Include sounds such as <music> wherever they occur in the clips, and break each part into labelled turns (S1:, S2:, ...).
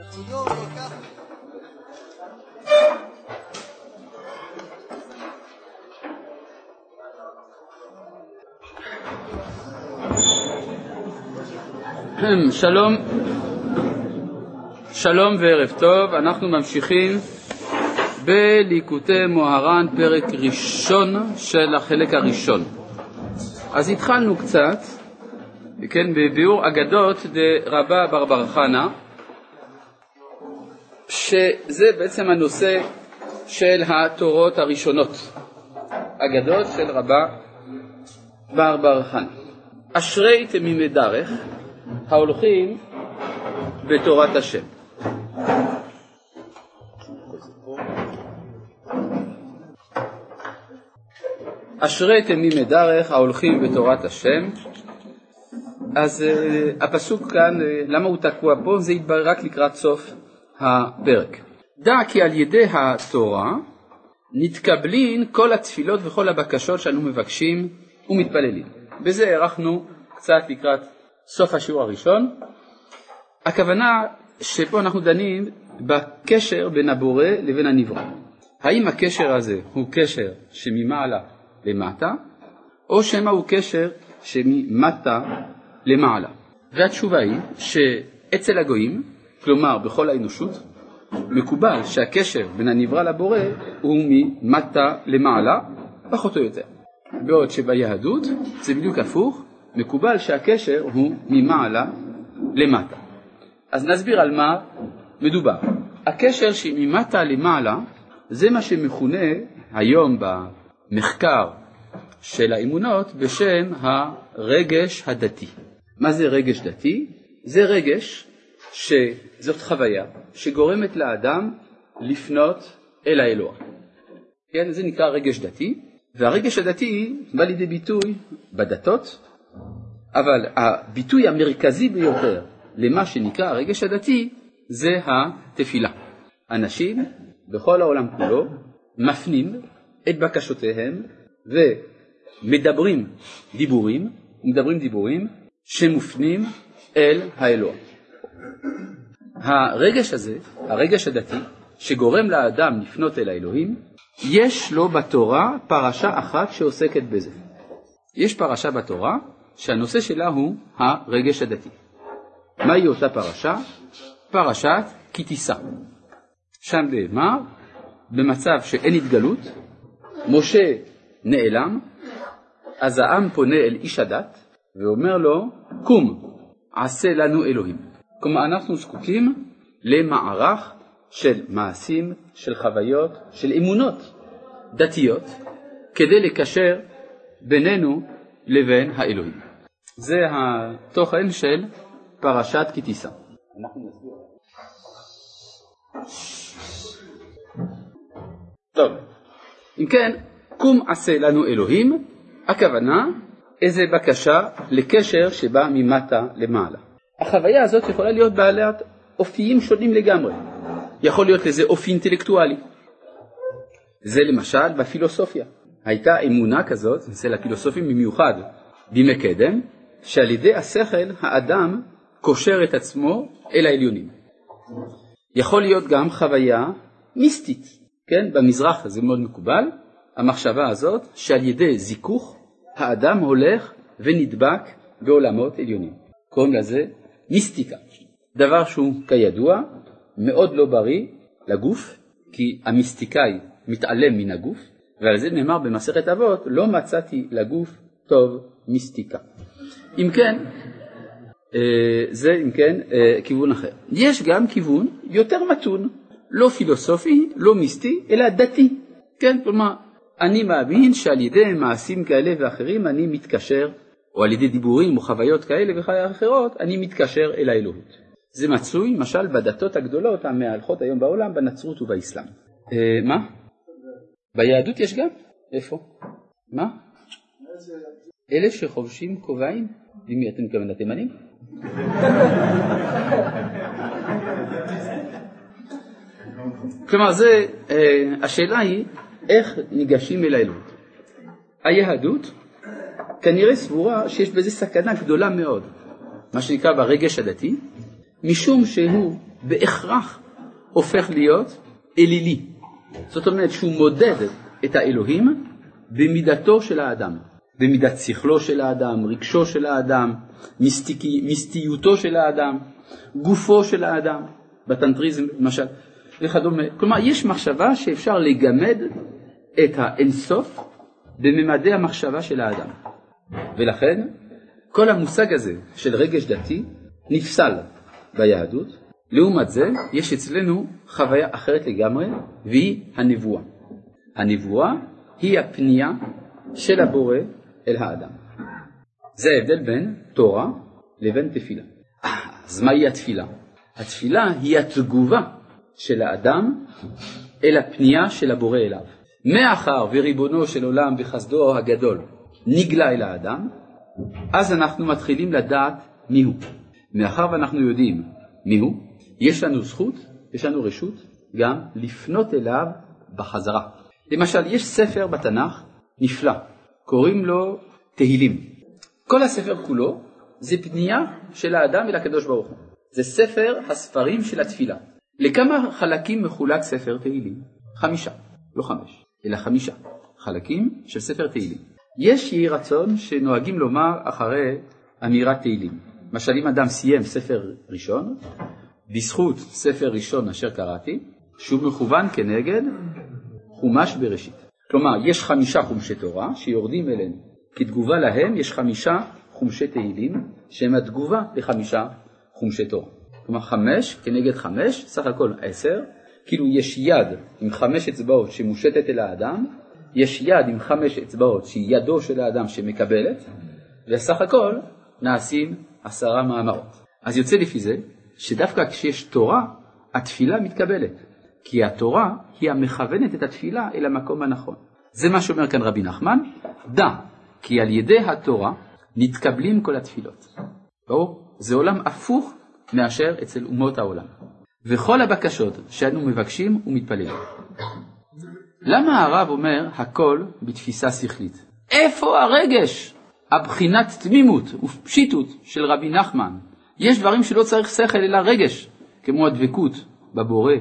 S1: <coughs> שלום, שלום וערב טוב, אנחנו ממשיכים בליקוטי מוהר"ן, פרק ראשון של החלק הראשון. אז התחלנו קצת, כן, בביאור אגדות דרבה ברבר חנה, שזה בעצם הנושא של התורות הראשונות, אגדות של רבה ברבר חנה. אשרי תמימי דרך ההולכים בתורת השם. אשרי תמימי דרך ההולכים בתורת השם. אז uh, הפסוק כאן, uh, למה הוא תקוע פה? זה יתברר רק לקראת סוף הפרק. דע כי על ידי התורה נתקבלין כל התפילות וכל הבקשות שאנו מבקשים ומתפללים. בזה הארכנו קצת לקראת סוף השיעור הראשון. הכוונה שפה אנחנו דנים בקשר בין הבורא לבין הנברא. האם הקשר הזה הוא קשר שממעלה למטה, או שמא הוא קשר שממטה למעלה. והתשובה היא שאצל הגויים, כלומר בכל האנושות, מקובל שהקשר בין הנברא לבורא הוא ממטה למעלה, פחות או יותר. בעוד שביהדות זה בדיוק הפוך, מקובל שהקשר הוא ממעלה למטה. אז נסביר על מה מדובר. הקשר שממטה למעלה זה מה שמכונה היום במחקר של האמונות בשם הרגש הדתי. מה זה רגש דתי? זה רגש שזאת חוויה שגורמת לאדם לפנות אל האלוה. כן, זה נקרא רגש דתי, והרגש הדתי בא לידי ביטוי בדתות, אבל הביטוי המרכזי ביותר למה שנקרא הרגש הדתי זה התפילה. אנשים בכל העולם כולו מפנים את בקשותיהם ומדברים דיבורים, מדברים דיבורים שמופנים אל האלוה. הרגש הזה, הרגש הדתי, שגורם לאדם לפנות אל האלוהים, יש לו בתורה פרשה אחת שעוסקת בזה. יש פרשה בתורה שהנושא שלה הוא הרגש הדתי. מהי אותה פרשה? פרשת כי תישא. שם נאמר, במצב שאין התגלות, משה נעלם, אז העם פונה אל איש הדת ואומר לו, קום, עשה לנו אלוהים. כלומר, אנחנו זקוקים למערך של מעשים, של חוויות, של אמונות דתיות, כדי לקשר בינינו לבין האלוהים. זה התוכן של פרשת כי תישא. טוב, אם כן, קום עשה לנו אלוהים, הכוונה איזה בקשה לקשר שבא ממטה למעלה. החוויה הזאת יכולה להיות בעלת אופיים שונים לגמרי. יכול להיות לזה אופי אינטלקטואלי. זה למשל בפילוסופיה. הייתה אמונה כזאת, אצל הפילוסופים במיוחד בימי קדם, שעל ידי השכל האדם קושר את עצמו אל העליונים. יכול להיות גם חוויה מיסטית, כן? במזרח זה מאוד מקובל, המחשבה הזאת שעל ידי זיכוך האדם הולך ונדבק בעולמות עליונים. קוראים לזה מיסטיקה, דבר שהוא כידוע מאוד לא בריא לגוף, כי המיסטיקאי מתעלם מן הגוף, ועל זה נאמר במסכת אבות, לא מצאתי לגוף טוב מיסטיקה. אם כן, אה, זה אם כן אה, כיוון אחר. יש גם כיוון יותר מתון, לא פילוסופי, לא מיסטי, אלא דתי. כן, כלומר, אני מאמין שעל ידי מעשים כאלה ואחרים אני מתקשר, או על ידי דיבורים או חוויות כאלה ואחרות, אני מתקשר אל האלוהות. זה מצוי, למשל, בדתות הגדולות המהלכות היום בעולם, בנצרות ובאסלאם. אה, מה? ביהדות יש גם? איפה? מה? אלה שחובשים כובעים? למי אתם מתכוון לתימנים? כלומר, זה, אה, השאלה היא איך ניגשים אל האלוהות. היהדות כנראה סבורה שיש בזה סכנה גדולה מאוד, מה שנקרא ברגש הדתי, משום שהוא בהכרח הופך להיות אלילי. זאת אומרת שהוא מודד את האלוהים במידתו של האדם, במידת שכלו של האדם, רגשו של האדם, מיסטיקי, מיסטיותו של האדם, גופו של האדם, בטנטריזם למשל, וכדומה. כלומר, יש מחשבה שאפשר לגמד את האינסוף בממדי המחשבה של האדם. ולכן, כל המושג הזה של רגש דתי נפסל ביהדות. לעומת זה, יש אצלנו חוויה אחרת לגמרי, והיא הנבואה. הנבואה היא הפנייה של הבורא אל האדם. זה ההבדל בין תורה לבין תפילה. אז מהי התפילה? התפילה היא התגובה של האדם אל הפנייה של הבורא אליו. מאחר וריבונו של עולם בחסדו הגדול נגלה אל האדם, אז אנחנו מתחילים לדעת מיהו. מאחר ואנחנו יודעים מיהו, יש לנו זכות, יש לנו רשות גם לפנות אליו בחזרה. למשל, יש ספר בתנ"ך נפלא, קוראים לו תהילים. כל הספר כולו זה פנייה של האדם אל הקדוש ברוך הוא. זה ספר הספרים של התפילה. לכמה חלקים מחולק ספר תהילים? חמישה, לא חמש, אלא חמישה חלקים של ספר תהילים. יש יהי רצון שנוהגים לומר אחרי אמירת תהילים. למשל אם אדם סיים ספר ראשון, בזכות ספר ראשון אשר קראתי, שהוא מכוון כנגד חומש בראשית. כלומר, יש חמישה חומשי תורה שיורדים אלינו. כתגובה להם יש חמישה חומשי תהילים, שהם התגובה לחמישה חומשי תורה. כלומר, חמש כנגד חמש, סך הכל עשר, כאילו יש יד עם חמש אצבעות שמושטת אל האדם, יש יד עם חמש אצבעות שהיא ידו של האדם שמקבלת, וסך הכל נעשים עשרה מאמרות. אז יוצא לפי זה שדווקא כשיש תורה, התפילה מתקבלת, כי התורה היא המכוונת את התפילה אל המקום הנכון. זה מה שאומר כאן רבי נחמן, דע כי על ידי התורה נתקבלים כל התפילות. ברור? זה עולם הפוך מאשר אצל אומות העולם. וכל הבקשות שאנו מבקשים ומתפללים. למה הרב אומר הכל בתפיסה שכלית? איפה הרגש? הבחינת תמימות ופשיטות של רבי נחמן. יש דברים שלא צריך שכל אלא רגש, כמו הדבקות בבורא,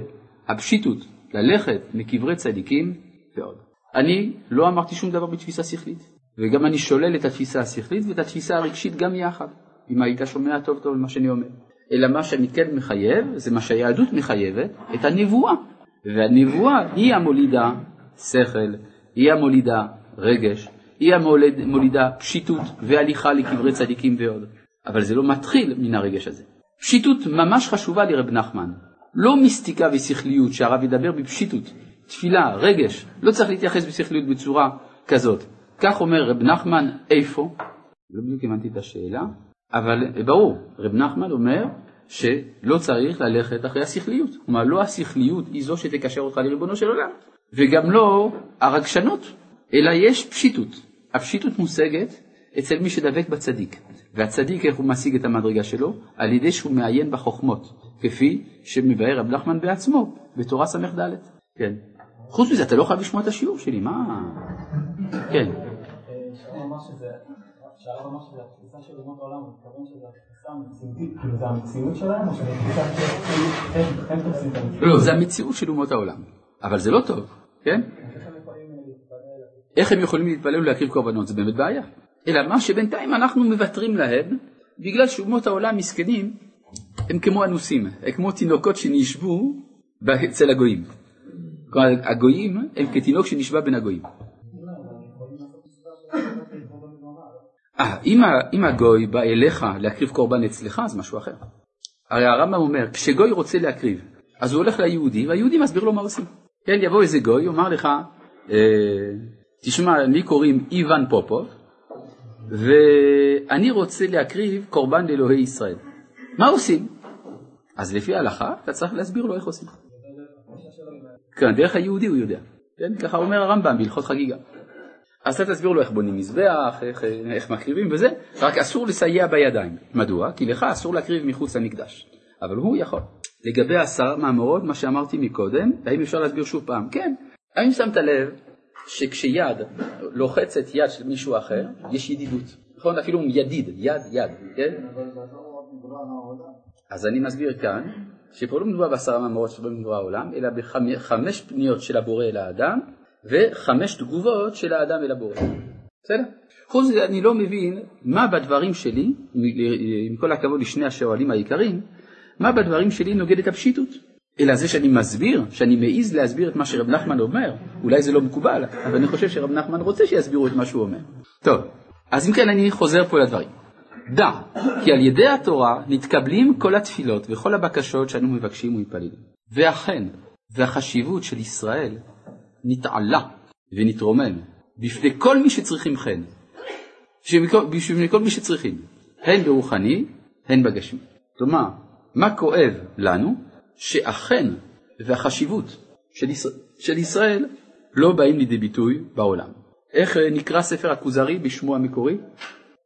S1: הפשיטות, ללכת מקברי צדיקים ועוד. אני לא אמרתי שום דבר בתפיסה שכלית, וגם אני שולל את התפיסה השכלית ואת התפיסה הרגשית גם יחד, אם היית שומע טוב טוב מה שאני אומר. אלא מה שאני כן מחייב, זה מה שהיהדות מחייבת, את הנבואה. והנבואה היא המולידה שכל, היא המולידה רגש, היא המולידה פשיטות והליכה לקברי צדיקים ועוד. אבל זה לא מתחיל מן הרגש הזה. פשיטות ממש חשובה לרב נחמן. לא מיסטיקה ושכליות שהרב ידבר בפשיטות, תפילה, רגש, לא צריך להתייחס בשכליות בצורה כזאת. כך אומר רב נחמן איפה, לא בדיוק הבנתי את השאלה, אבל ברור, רב נחמן אומר שלא צריך ללכת אחרי השכליות. כלומר, לא השכליות היא זו שתקשר אותך לריבונו של עולם, וגם לא הרגשנות, אלא יש פשיטות. הפשיטות מושגת אצל מי שדבק בצדיק. והצדיק, איך הוא משיג את המדרגה שלו? על ידי שהוא מעיין בחוכמות, כפי שמבאר רב נחמן בעצמו בתורה ס"ד. כן. חוץ מזה, אתה לא חייב לשמוע את השיעור שלי, מה... כן. של אומות העולם, הוא מתכוון שזה התפיסה המציאותית, כאילו זה המציאות שלהם, או שזה תפיסה שאין תופסים את המציאות? לא, זה המציאות של אומות העולם, אבל זה לא טוב, כן? איך הם יכולים להתפלל ולהקריב קורבנות? זה באמת בעיה. אלא מה שבינתיים אנחנו מוותרים להם, בגלל שאומות העולם מסכנים, הם כמו אנוסים, הם כמו תינוקות שנשבו אצל הגויים. כלומר, הגויים הם כתינוק שנשבע בין הגויים. אם, אם הגוי בא אליך להקריב קורבן אצלך, זה משהו אחר. הרי הרמב"ם אומר, כשגוי רוצה להקריב, אז הוא הולך ליהודי, והיהודי מסביר לו מה עושים. כן, יבוא איזה גוי, יאמר לך, אה, תשמע, לי קוראים איוון פופוב, ואני רוצה להקריב קורבן לאלוהי ישראל. מה עושים? אז לפי ההלכה, אתה צריך להסביר לו איך עושים. כן, דרך היהודי הוא יודע. כן, ככה אומר הרמב"ם בהלכות חגיגה. אז אתה תסביר לו איך בונים מזבח, איך, איך מקריבים וזה, רק אסור לסייע בידיים. מדוע? כי לך אסור להקריב מחוץ למקדש, אבל הוא יכול. לגבי עשר מאמרות, מה שאמרתי מקודם, האם אפשר להסביר שוב פעם? כן. האם שמת לב שכשיד לוחצת יד של מישהו אחר, יש ידידות. נכון? אפילו ידיד, יד, יד, כן? אז אני מסביר כאן שפה לא מדובר בעשרה מאמרות שבהם נברא העולם, אלא בחמש פניות של הבורא אל האדם, וחמש תגובות של האדם אל הבורא. בסדר? חוץ מזה אני לא מבין מה בדברים שלי, עם כל הכבוד לשני השואלים העיקריים, מה בדברים שלי נוגד את הפשיטות. אלא זה שאני מסביר, שאני מעז להסביר את מה שרב נחמן אומר, אולי זה לא מקובל, אבל אני חושב שרב נחמן רוצה שיסבירו את מה שהוא אומר. טוב, אז אם כן אני חוזר פה לדברים. דע, כי על ידי התורה נתקבלים כל התפילות וכל הבקשות שאנו מבקשים ומתפללים. ואכן, והחשיבות של ישראל נתעלה ונתרומם בפני כל מי שצריכים חן, בשביל כל מי שצריכים, הן ברוחני, הן בגשמי. כלומר, מה כואב לנו? שאכן והחשיבות של, ישראל, של ישראל לא באים לידי ביטוי בעולם. איך נקרא ספר הכוזרי בשמו המקורי?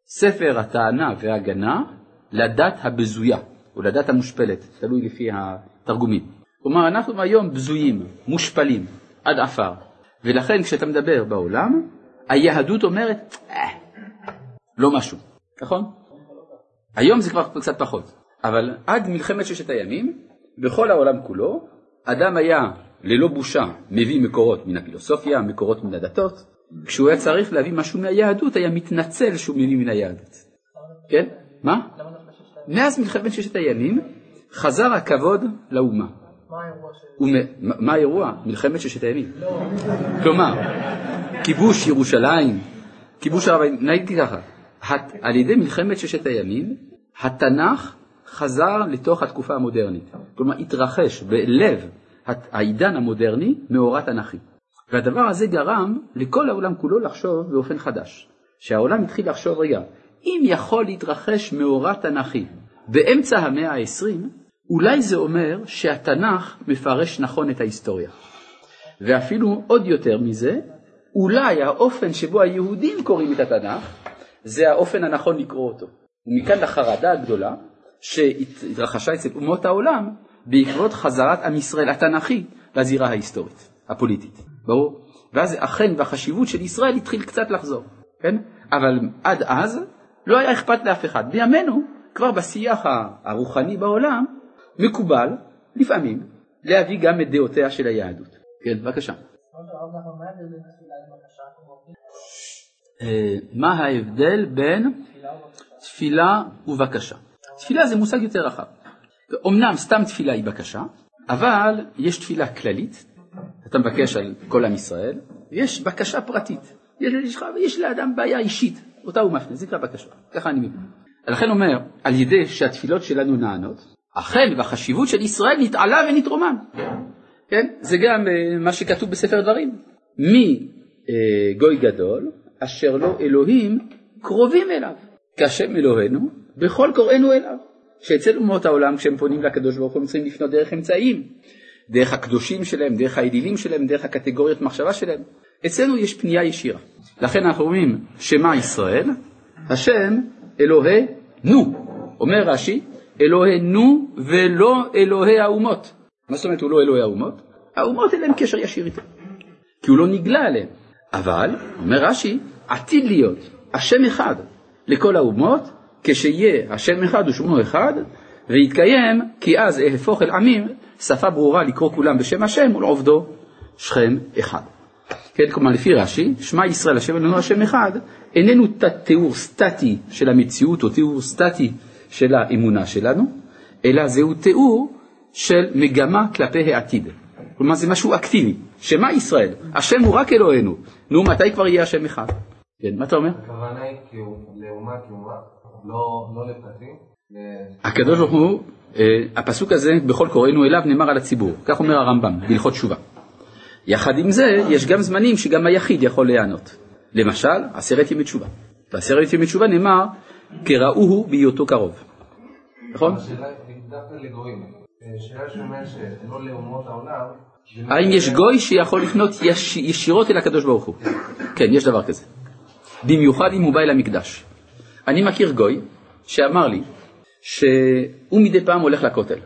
S1: ספר הטענה וההגנה לדת הבזויה, או לדת המושפלת, תלוי לפי התרגומים. כלומר, אנחנו היום בזויים, מושפלים, עד עפר, ולכן כשאתה מדבר בעולם, היהדות אומרת, אה, לא משהו, נכון? היום זה כבר קצת פחות, אבל עד מלחמת ששת הימים, בכל העולם כולו, אדם היה ללא בושה מביא מקורות מן הפילוסופיה, מקורות מן הדתות, כשהוא היה צריך להביא משהו מהיהדות, היה מתנצל שהוא מביא מן היהדות. כן? מה? מאז מלחמת ששת הימים חזר הכבוד לאומה. מה האירוע? מלחמת ששת הימים. כלומר, כיבוש ירושלים, כיבוש הרבים, נהייתי ככה, על ידי מלחמת ששת הימים, התנ"ך חזר לתוך התקופה המודרנית. כלומר, התרחש בלב העידן המודרני מאורע תנ"כי. והדבר הזה גרם לכל העולם כולו לחשוב באופן חדש. שהעולם התחיל לחשוב, רגע, אם יכול להתרחש מאורע תנ"כי באמצע המאה ה-20, אולי זה אומר שהתנ"ך מפרש נכון את ההיסטוריה. ואפילו עוד יותר מזה, אולי האופן שבו היהודים קוראים את התנ"ך, זה האופן הנכון לקרוא אותו. ומכאן החרדה הגדולה שהתרחשה אצל אומות העולם בעקבות חזרת עם ישראל התנ"כי לזירה ההיסטורית, הפוליטית. ברור? ואז אכן והחשיבות של ישראל התחיל קצת לחזור, כן? אבל עד אז לא היה אכפת לאף אחד. בימינו, כבר בשיח הרוחני בעולם, מקובל, לפעמים, להביא גם את דעותיה של היהדות. כן, בבקשה. אה, מה ההבדל בין תפילה ובקשה? תפילה זה מושג יותר רחב. אמנם סתם תפילה היא בקשה, אבל יש תפילה כללית, אתה מבקש על כל עם ישראל, ויש בקשה פרטית. יש, יש, לאדם בעיה אישית, אותה הוא מפנה, זה נקרא בקשה, ככה אני מבין. לכן אומר, על ידי שהתפילות שלנו נענות, אכן והחשיבות של ישראל נתעלה ונתרומם. כן? זה גם uh, מה שכתוב בספר דברים. מי uh, גוי גדול אשר לו אלוהים קרובים אליו, כהשם אלוהינו בכל קוראינו אליו. שאצל אומות העולם כשהם פונים לקדוש ברוך הוא צריכים לפנות דרך אמצעים, דרך הקדושים שלהם, דרך האלילים שלהם, דרך הקטגוריות מחשבה שלהם. אצלנו יש פנייה ישירה. לכן אנחנו אומרים שמע ישראל, השם אלוהינו. אומר רש"י, אלוהינו ולא אלוהי האומות. מה זאת אומרת הוא לא אלוהי האומות? האומות אין להם קשר ישיר איתו, כי הוא לא נגלה עליהם. אבל, אומר רש"י, עתיד להיות השם אחד לכל האומות, כשיהיה השם אחד ושמו אחד, ויתקיים, כי אז אהפוך אל עמים, שפה ברורה לקרוא כולם בשם השם ולעובדו שכם אחד. כן, כלומר לפי רש"י, שמע ישראל השם אלוהינו השם אחד, איננו תיאור סטטי של המציאות או תיאור סטטי של האמונה שלנו, אלא זהו תיאור של מגמה כלפי העתיד. כלומר זה משהו אקטיבי, שמע ישראל, השם הוא רק אלוהינו, נו מתי כבר יהיה השם אחד? כן, מה אתה אומר?
S2: הכוונה היא לאומה כאומה, לא, לא לפרטים.
S1: הקדוש ברוך הוא, אה, הפסוק הזה, בכל קוראינו אליו, נאמר על הציבור, כך אומר הרמב"ם, בהלכות תשובה. יחד עם זה, יש גם זמנים שגם היחיד יכול להיענות. למשל, עשרת ימי תשובה. בעשרת ימי תשובה נאמר, כראוהו בהיותו קרוב. נכון?
S2: אה,
S1: האם יש גוי שיכול לפנות יש, ישירות אל הקדוש ברוך הוא? כן, יש דבר כזה. במיוחד אם הוא בא אל המקדש. אני מכיר גוי שאמר לי שהוא מדי פעם הולך לכותל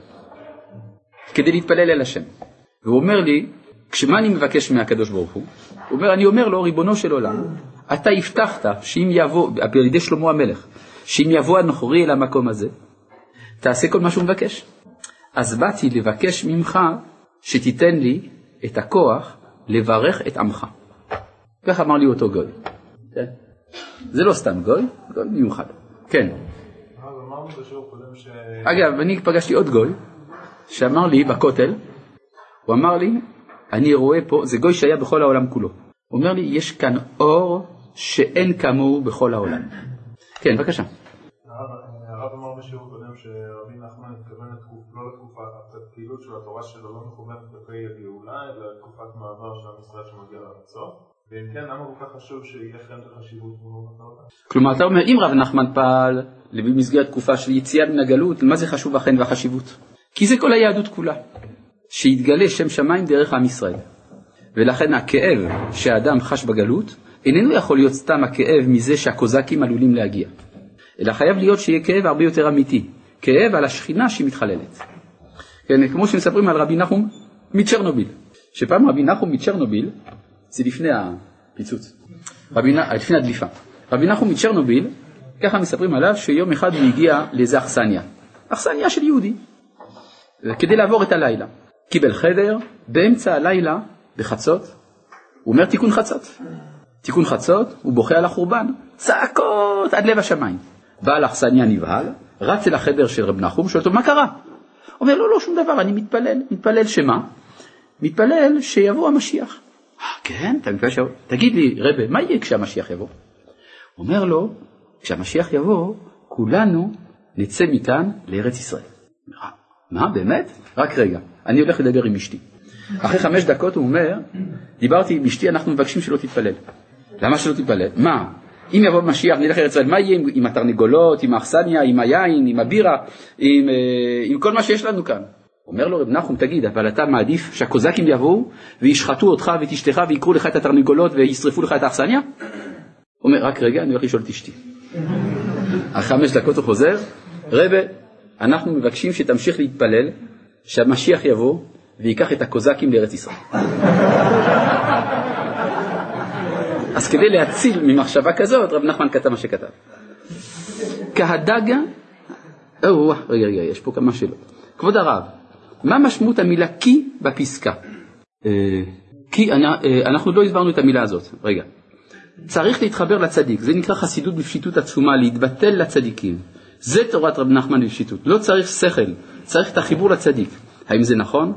S1: כדי להתפלל אל השם. והוא אומר לי, כשמה אני מבקש מהקדוש ברוך הוא? הוא אומר, אני אומר לו, ריבונו של עולם, אתה הבטחת שאם יבוא, על ידי שלמה המלך, שאם יבוא הנוכרי אל המקום הזה, תעשה כל מה שהוא מבקש. אז באתי לבקש ממך שתיתן לי את הכוח לברך את עמך. כך אמר לי אותו גוי. כן? זה לא סתם גוי, גוי מיוחד. כן. אגב, אני פגשתי עוד גוי, שאמר לי בכותל, הוא אמר לי, אני רואה פה, זה גוי שהיה בכל העולם כולו. הוא אומר לי, יש כאן אור שאין כמוהו בכל העולם. כן, בבקשה.
S2: הרב אמר בשיעור קודם שרבי נחמן התכוון לא לתקופת הפעילות של התורה שלו לא מכוונת כלפי הגאולה, אלא לתקופת מעבר של עם ישראל שמגיע לארצו. ואם כן, למה כל כך חשוב שיהיה לכם את החשיבות העולם?
S1: כלומר, אתה אומר, אם רב נחמן פעל במסגרת תקופה של יציאה מן הגלות, מה זה חשוב אכן והחשיבות? כי זה כל היהדות כולה. שיתגלה שם שמיים דרך עם ישראל. ולכן הכאב שהאדם חש בגלות איננו יכול להיות סתם הכאב מזה שהקוזקים עלולים להגיע, אלא חייב להיות שיהיה כאב הרבה יותר אמיתי, כאב על השכינה שהיא מתחללת. כן, כמו שמספרים על רבי נחום מצ'רנוביל, שפעם רבי נחום מצ'רנוביל, זה לפני הפיצוץ, רבי, לפני הדליפה, רבי נחום מצ'רנוביל, ככה מספרים עליו שיום אחד הוא הגיע לאיזה אכסניה, אכסניה של יהודי, כדי לעבור את הלילה. קיבל חדר, באמצע הלילה, בחצות, הוא אומר תיקון חצות. תיקון חצות, הוא בוכה על החורבן, צעקות עד לב השמיים. בעל אכסניה נבהל, רץ אל החדר של רב נחום, שואל אותו מה קרה? אומר לו לא, שום דבר, אני מתפלל. מתפלל שמה? מתפלל שיבוא המשיח. אה, כן, אתה מתפלל שיבוא. תגיד לי, רבה, מה יהיה כשהמשיח יבוא? אומר לו, כשהמשיח יבוא, כולנו נצא מכאן לארץ ישראל. מה, באמת? רק רגע, אני הולך לדבר עם אשתי. אחרי חמש דקות הוא אומר, דיברתי עם אשתי, אנחנו מבקשים שלא תתפלל. למה שלא תתפלל? מה? אם יבוא משיח נלך לארץ ישראל, מה יהיה עם, התרנגולות, עם האכסניה, עם היין, עם הבירה, עם, אה, עם כל מה שיש לנו כאן? אומר לו רב נחום, תגיד, אבל אתה מעדיף שהקוזקים יבואו וישחטו אותך ואת אשתך ויקרו לך את התרנגולות וישרפו לך את האכסניה? אומר, רק רגע, אני הולך לשאול את אשתי. אחרי חמש דקות הוא חוזר, רבה, אנחנו מבקשים שתמשיך להתפלל, שהמשיח יבוא וייקח את הקוזקים לארץ ישראל. אז כדי להציל ממחשבה כזאת, רב נחמן כתב מה שכתב. כהדג, או, רגע, רגע, יש פה כמה שאלות. כבוד הרב, מה משמעות המילה כי בפסקה? אה, כי אה, אנחנו לא הסברנו את המילה הזאת, רגע. צריך להתחבר לצדיק, זה נקרא חסידות בפשיטות עצומה, להתבטל לצדיקים. זה תורת רב נחמן בפשיטות, לא צריך שכל, צריך את החיבור לצדיק. האם זה נכון?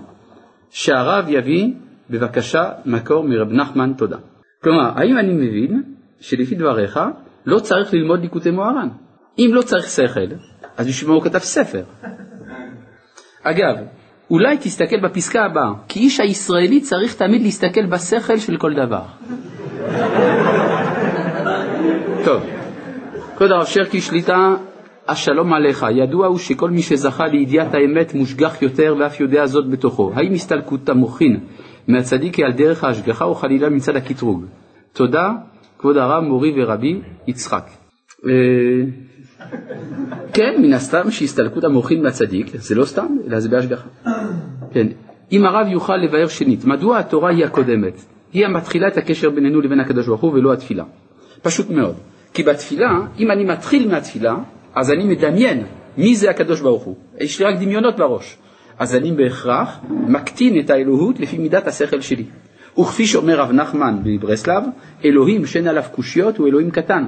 S1: שהרב יביא בבקשה מקור מרב נחמן תודה. כלומר, האם אני מבין שלפי דבריך לא צריך ללמוד ליקוטי מוהר"ן? אם לא צריך שכל, אז בשביל מה הוא כתב ספר? אגב, אולי תסתכל בפסקה הבאה, כי איש הישראלי צריך תמיד להסתכל בשכל של כל דבר. טוב, כבוד הרב שרקי, שליטה השלום עליך, ידוע הוא שכל מי שזכה לידיעת האמת מושגח יותר ואף יודע זאת בתוכו. האם הסתלקות המוחין מהצדיק היא על דרך ההשגחה או חלילה מצד הקטרוג? תודה, כבוד הרב מורי ורבי יצחק. אה, כן, מן הסתם שהסתלקות המוחין מהצדיק, זה לא סתם, אלא זה בהשגחה. כן, אם הרב יוכל לבאר שנית, מדוע התורה היא הקודמת? היא המתחילה את הקשר בינינו לבין הקדוש ברוך הוא ולא התפילה. פשוט מאוד. כי בתפילה, אם אני מתחיל מהתפילה, אז אני מדמיין מי זה הקדוש ברוך הוא. יש לי רק דמיונות בראש. אז אני בהכרח מקטין את האלוהות לפי מידת השכל שלי. וכפי שאומר רב נחמן בברסלב, אלוהים שאין עליו קושיות הוא אלוהים קטן.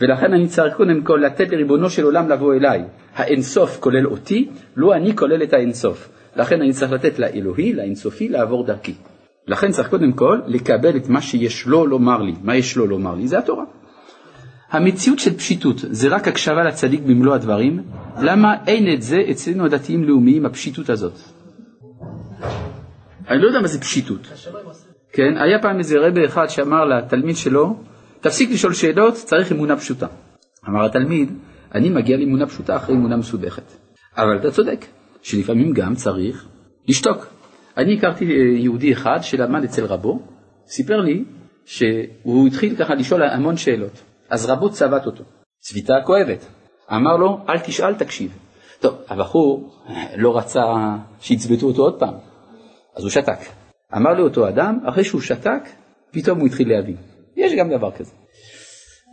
S1: ולכן אני צריך קודם כל לתת לריבונו של עולם לבוא אליי. האינסוף כולל אותי, לא אני כולל את האינסוף. לכן אני צריך לתת לאלוהי, לאינסופי, לעבור דרכי. לכן צריך קודם כל לקבל את מה שיש לו לומר לי. מה יש לו לומר לי? זה התורה. המציאות של פשיטות זה רק הקשבה לצדיק במלוא הדברים, למה אין את זה אצלנו הדתיים לאומיים, הפשיטות הזאת? אני לא יודע מה זה פשיטות. כן, היה פעם איזה רבה אחד שאמר לתלמיד שלו, תפסיק לשאול שאלות, צריך אמונה פשוטה. אמר התלמיד, אני מגיע לאמונה פשוטה אחרי אמונה מסובכת. אבל אתה צודק, שלפעמים גם צריך לשתוק. אני הכרתי יהודי אחד שלמד אצל רבו, סיפר לי שהוא התחיל ככה לשאול המון שאלות. אז רבו צבט אותו, צביטה כואבת. אמר לו, אל תשאל, תקשיב. טוב, הבחור לא רצה שיצבטו אותו עוד פעם, אז הוא שתק. אמר לאותו אדם, אחרי שהוא שתק, פתאום הוא התחיל להבין. יש גם דבר כזה.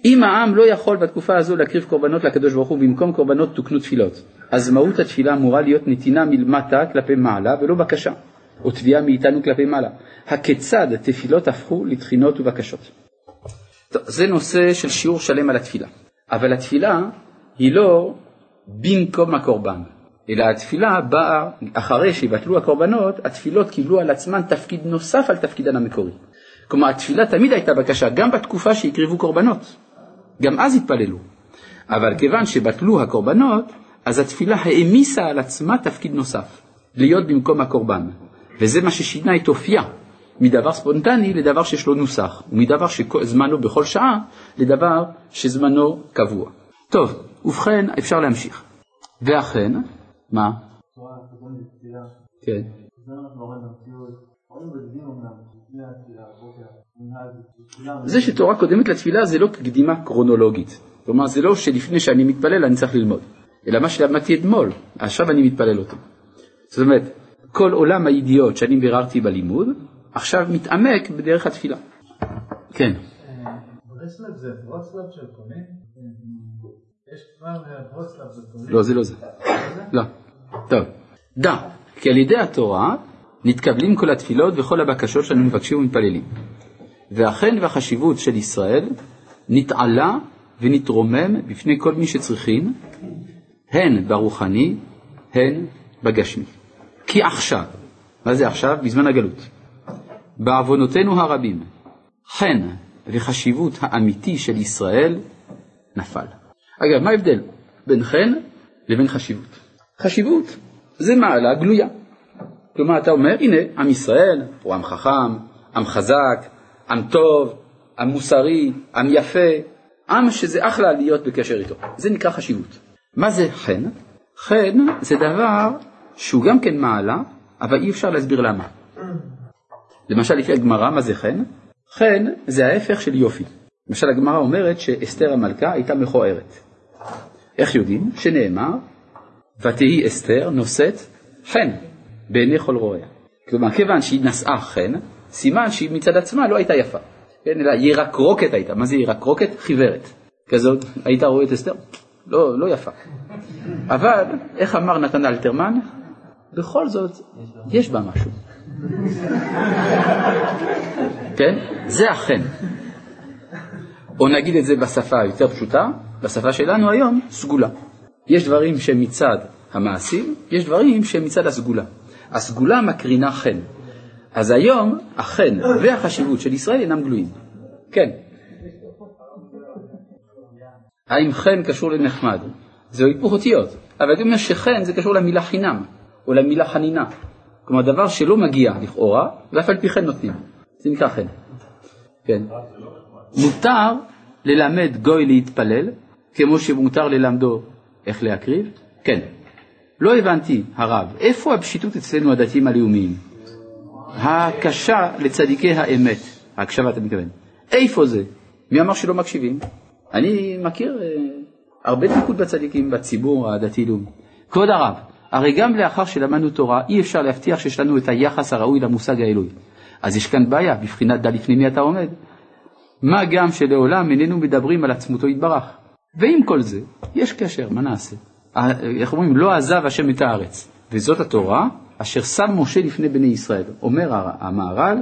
S1: אם העם לא יכול בתקופה הזו להקריב קורבנות לקדוש ברוך הוא במקום קורבנות תוקנו תפילות, אז מהות התפילה אמורה להיות נתינה מלמטה כלפי מעלה ולא בקשה, או תביעה מאיתנו כלפי מעלה. הכיצד תפילות הפכו לתחינות ובקשות? זה נושא של שיעור שלם על התפילה, אבל התפילה היא לא במקום הקורבן, אלא התפילה באה אחרי שיבטלו הקורבנות, התפילות קיבלו על עצמן תפקיד נוסף על תפקידן המקורי. כלומר, התפילה תמיד הייתה בקשה, גם בתקופה שהקריבו קורבנות. גם אז התפללו. אבל כיוון שבטלו הקורבנות, אז התפילה העמיסה על עצמה תפקיד נוסף, להיות במקום הקורבן. וזה מה ששינה את אופייה, מדבר ספונטני לדבר שיש לו נוסח, ומדבר שזמנו בכל שעה לדבר שזמנו קבוע. טוב, ובכן אפשר להמשיך. ואכן, מה? כן. זה שתורה קודמת לתפילה זה לא קדימה קרונולוגית. כלומר, זה לא שלפני שאני מתפלל אני צריך ללמוד, אלא מה שלמדתי אתמול, עכשיו אני מתפלל אותו. זאת אומרת, כל עולם הידיעות שאני ביררתי בלימוד, עכשיו מתעמק בדרך התפילה. כן.
S2: ברסלב זה ברוסלב של קונה? יש כבר של קונה?
S1: לא, זה לא זה. לא. טוב. דע, כי על ידי התורה נתקבלים כל התפילות וכל הבקשות שאנו מבקשים ומתפללים. ואכן והחשיבות של ישראל נתעלה ונתרומם בפני כל מי שצריכים, הן ברוחני, הן בגשמי. כי עכשיו, מה זה עכשיו? בזמן הגלות. בעוונותינו הרבים, חן וחשיבות האמיתי של ישראל נפל. אגב, מה ההבדל בין חן לבין חשיבות? חשיבות זה מעלה גלויה. כלומר, אתה אומר, הנה, עם ישראל הוא עם חכם, עם חזק, עם טוב, עם מוסרי, עם יפה, עם שזה אחלה להיות בקשר איתו. זה נקרא חשיבות. מה זה חן? חן זה דבר שהוא גם כן מעלה, אבל אי אפשר להסביר למה. למשל, לפי הגמרא, מה זה חן? חן זה ההפך של יופי. למשל, הגמרא אומרת שאסתר המלכה הייתה מכוערת. איך יודעים? שנאמר, ותהי אסתר נושאת חן בעיני כל רואיה. כלומר, כיוון שהיא נשאה חן, סימן שהיא מצד עצמה לא הייתה יפה. כן, אלא ירקרוקת הייתה. מה זה ירקרוקת? חיוורת. כזאת, היית רואה את אסתר? לא, לא יפה. אבל, איך אמר נתן אלתרמן? בכל זאת, יש בה משהו. כן? זה החן. או נגיד את זה בשפה היותר פשוטה, בשפה שלנו היום, סגולה. יש דברים שהם מצד המעשים, יש דברים שהם מצד הסגולה. הסגולה מקרינה חן. אז היום החן והחשיבות של ישראל אינם גלויים. כן. האם חן קשור לנחמד? זה היפוך אותיות, אבל אני אומר שחן זה קשור למילה חינם, או למילה חנינה. כלומר, דבר שלא מגיע לכאורה, ואף על פי כן נותנים. זה נקרא חן. כן. מותר ללמד גוי להתפלל, כמו שמותר ללמדו איך להקריב? כן. לא הבנתי, הרב, איפה הפשיטות אצלנו הדתיים הלאומיים? הקשה לצדיקי האמת, ההקשבה אתה מתכוון. איפה זה? מי אמר שלא מקשיבים? אני מכיר אה, הרבה דקות בצדיקים בציבור הדתי-לאומי. כבוד הרב, הרי גם לאחר שלמדנו תורה אי אפשר להבטיח שיש לנו את היחס הראוי למושג האלוהי. אז יש כאן בעיה, בבחינת דע לפני מי אתה עומד. מה גם שלעולם איננו מדברים על עצמותו יתברך. ועם כל זה, יש קשר, מה נעשה? איך אומרים? לא עזב השם את הארץ. וזאת התורה אשר שם משה לפני בני ישראל. אומר המהר"ל,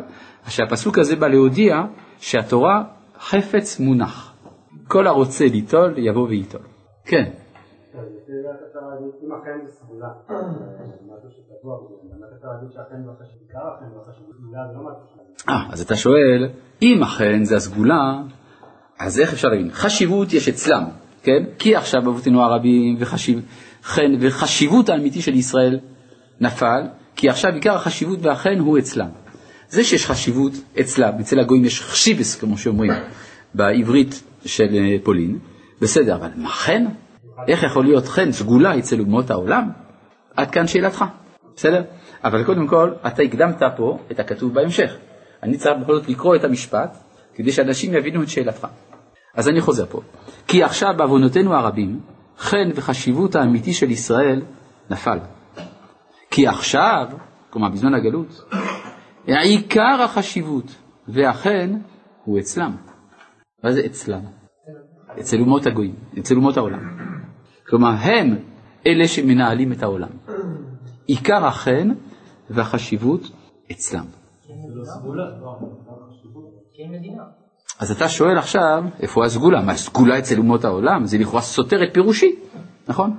S1: שהפסוק הזה בא להודיע שהתורה חפץ מונח. כל הרוצה ליטול, יבוא וייטול. כן. אה, אז אתה שואל, אם אכן זה הסגולה, אז איך אפשר להבין? חשיבות יש אצלם, כן? כי עכשיו אבותינו הרבים וחשיב, חן, וחשיבות האמיתי של ישראל נפל, כי עכשיו עיקר החשיבות והחן הוא אצלם. זה שיש חשיבות אצלם, אצל הגויים יש חשיבס, כמו שאומרים בעברית של אה, פולין, בסדר, אבל מה חן? איך יכול להיות חן סגולה אצל אומות העולם? עד כאן שאלתך, בסדר? אבל קודם כל, אתה הקדמת פה את הכתוב בהמשך. אני צריך בכל זאת לקרוא את המשפט, כדי שאנשים יבינו את שאלתך. אז אני חוזר פה. כי עכשיו בעוונותינו הרבים, חן וחשיבות האמיתי של ישראל נפל. כי עכשיו, כלומר בזמן הגלות, עיקר החשיבות והחן הוא אצלם. מה זה אצלם? אצל אומות הגויים, אצל אומות העולם. כלומר, הם אלה שמנהלים את העולם. עיקר החן והחשיבות אצלם. אז אתה שואל עכשיו, איפה הסגולה? מה, סגולה אצל אומות העולם? זה לכאורה סותר את פירושי, נכון?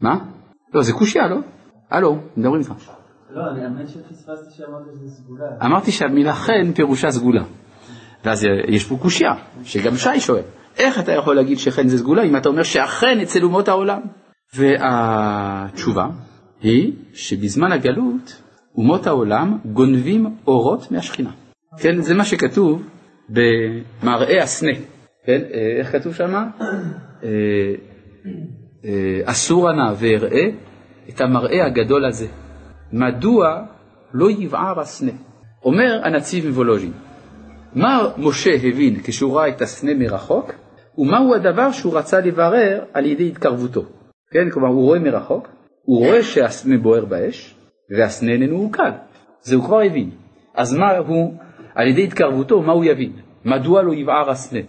S1: מה? לא, זה קושייה, לא? הלו, מדברים איתך.
S3: לא, אני האמת שפספסתי שאמרת שזה סגולה.
S1: אמרתי שהמילה חן פירושה סגולה. ואז יש פה קושייה, שגם שי שואל, איך אתה יכול להגיד שחן זה סגולה אם אתה אומר שהחן אצל אומות העולם? והתשובה היא שבזמן הגלות אומות העולם גונבים אורות מהשכינה. כן, זה מה שכתוב במראה הסנה. כן, אה, איך כתוב שם? אה, אה, אסור הנא ואראה את המראה הגדול הזה. מדוע לא יבער הסנה? אומר הנציב מוולוז'ין, מה משה הבין כשהוא ראה את הסנה מרחוק, ומהו הדבר שהוא רצה לברר על ידי התקרבותו. כן, כלומר הוא רואה מרחוק, הוא רואה שהסנה בוער באש, והסנה איננו עוקל. זה הוא כבר הבין. אז מה הוא, על ידי התקרבותו, מה הוא יבין? מדוע לא יבער הסנה?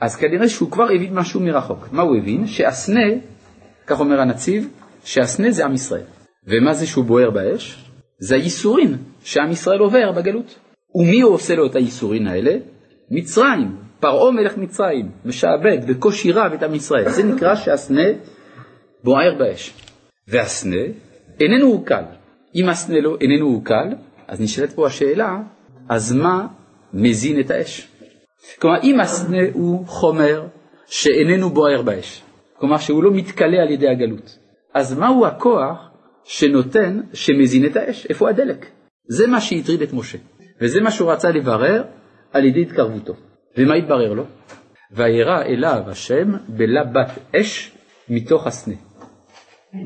S1: אז כנראה שהוא כבר הבין משהו מרחוק. מה הוא הבין? שהסנה, כך אומר הנציב, שהסנה זה עם ישראל. ומה זה שהוא בוער באש? זה הייסורים שעם ישראל עובר בגלות. ומי עושה לו את הייסורים האלה? מצרים, פרעה מלך מצרים, משעבד בקושי רב את עם ישראל. זה נקרא שהסנה בוער באש. והסנה איננו עוקל. אם הסנה לא איננו עוקל, אז נשאלת פה השאלה, אז מה מזין את האש? כלומר, אם הסנה הוא חומר שאיננו בוער באש, כלומר שהוא לא מתכלה על ידי הגלות, אז מהו הכוח שנותן, שמזין את האש? איפה הדלק? זה מה שהטריד את משה, וזה מה שהוא רצה לברר על ידי התקרבותו. ומה התברר לו? וירא אליו השם בלה בת אש מתוך הסנה.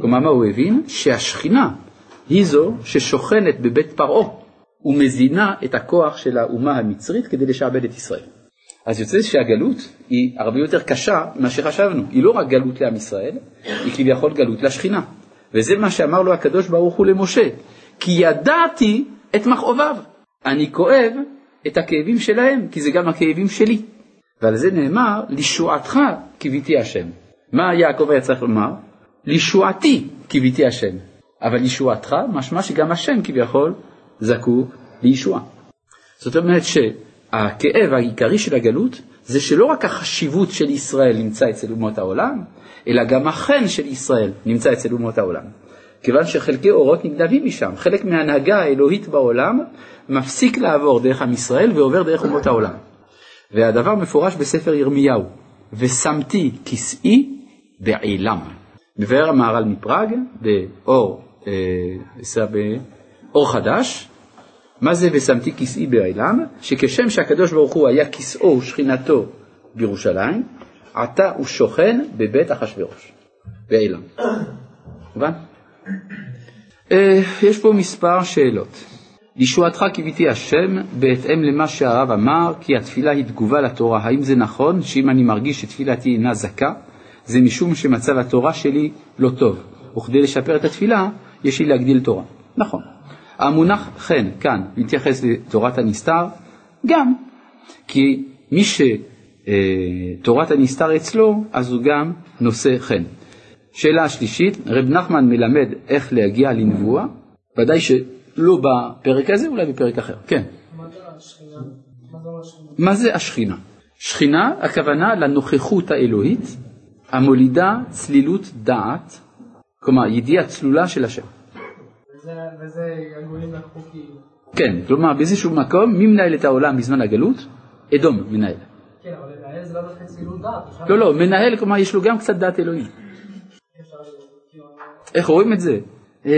S1: כלומר, מה הוא הבין? שהשכינה היא זו ששוכנת בבית פרעה ומזינה את הכוח של האומה המצרית כדי לשעבד את ישראל. אז יוצא שהגלות היא הרבה יותר קשה ממה שחשבנו. היא לא רק גלות לעם ישראל, היא כביכול גלות לשכינה. וזה מה שאמר לו הקדוש ברוך הוא למשה, כי ידעתי את מכאוביו. אני כואב את הכאבים שלהם, כי זה גם הכאבים שלי. ועל זה נאמר, לישועתך קיוויתי השם. מה יעקב היה צריך לומר? לישועתי קיוויתי השם. אבל ישועתך משמע שגם השם כביכול זקוק לישועה. זאת אומרת שהכאב העיקרי של הגלות זה שלא רק החשיבות של ישראל נמצא אצל אומות העולם, אלא גם החן של ישראל נמצא אצל אומות העולם. כיוון שחלקי אורות נגנבים משם, חלק מההנהגה האלוהית בעולם מפסיק לעבור דרך עם ישראל ועובר דרך אומות העולם. והדבר מפורש בספר ירמיהו, ושמתי כסאי בעילם. מבאר המהר"ל מפראג באור, אה, באור חדש, מה זה ושמתי כסאי בעילם? שכשם שהקדוש ברוך הוא היה כסאו ושכינתו בירושלים, עתה הוא שוכן בבית אחשורוש, בעילם. מובן? אה, יש פה מספר שאלות. לישועתך קיוויתי השם בהתאם למה שהרב אמר כי התפילה היא תגובה לתורה. האם זה נכון שאם אני מרגיש שתפילתי אינה זכה זה משום שמצב התורה שלי לא טוב וכדי לשפר את התפילה יש לי להגדיל תורה. נכון. המונח חן כאן מתייחס לתורת הנסתר גם כי מי שתורת הנסתר אצלו אז הוא גם נושא חן. שאלה שלישית, רב נחמן מלמד איך להגיע לנבואה, ודאי שלא בפרק הזה, אולי בפרק אחר. כן. מה זה השכינה? שכינה, הכוונה לנוכחות האלוהית המולידה צלילות דעת, כלומר ידיעה צלולה של השם.
S3: וזה הגויים לקחו כאילו.
S1: כן, כלומר באיזשהו מקום, מי מנהל את העולם בזמן הגלות? אדום מנהל.
S3: כן, אבל לנהל זה לא דווקא צלילות דעת.
S1: לא, לא, מנהל, כלומר יש לו גם קצת דעת אלוהים. איך רואים את זה? אה,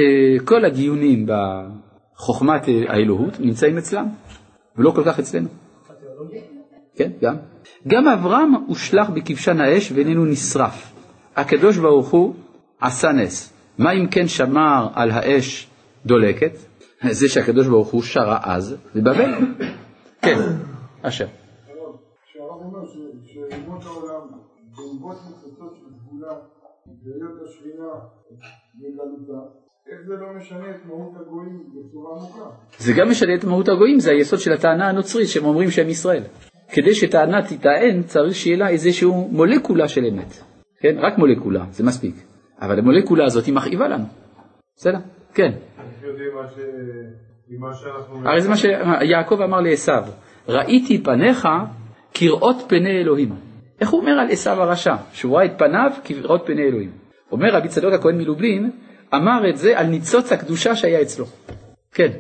S1: כל הדיונים בחוכמת האלוהות נמצאים אצלם, ולא כל כך אצלנו. כן, גם. גם אברהם הושלך בכבשן האש ואיננו נשרף. הקדוש ברוך הוא עשה נס. מה אם כן שמר על האש דולקת? זה שהקדוש ברוך הוא שרה אז בבבל. כן, אשר.
S4: שאומות העולם בגלותה, איך זה לא משנה את מהות הגויים בצורה עמוקה?
S1: זה גם משנה את מהות הגויים, זה היסוד של הטענה הנוצרית שהם אומרים שהם ישראל. כדי שטענה תטען צריך שיהיה לה איזושהי מולקולה של אמת. כן? רק מולקולה, זה מספיק. אבל המולקולה הזאת היא מכאיבה לנו. בסדר? כן. הרי זה מה שיעקב אמר לעשו, ראיתי פניך כראות פני אלוהים. איך הוא אומר על עשו הרשע? שהוא ראה את פניו כראות פני אלוהים. אומר רבי צדוק הכהן מלובלין, אמר את זה על ניצוץ הקדושה שהיה אצלו. כן.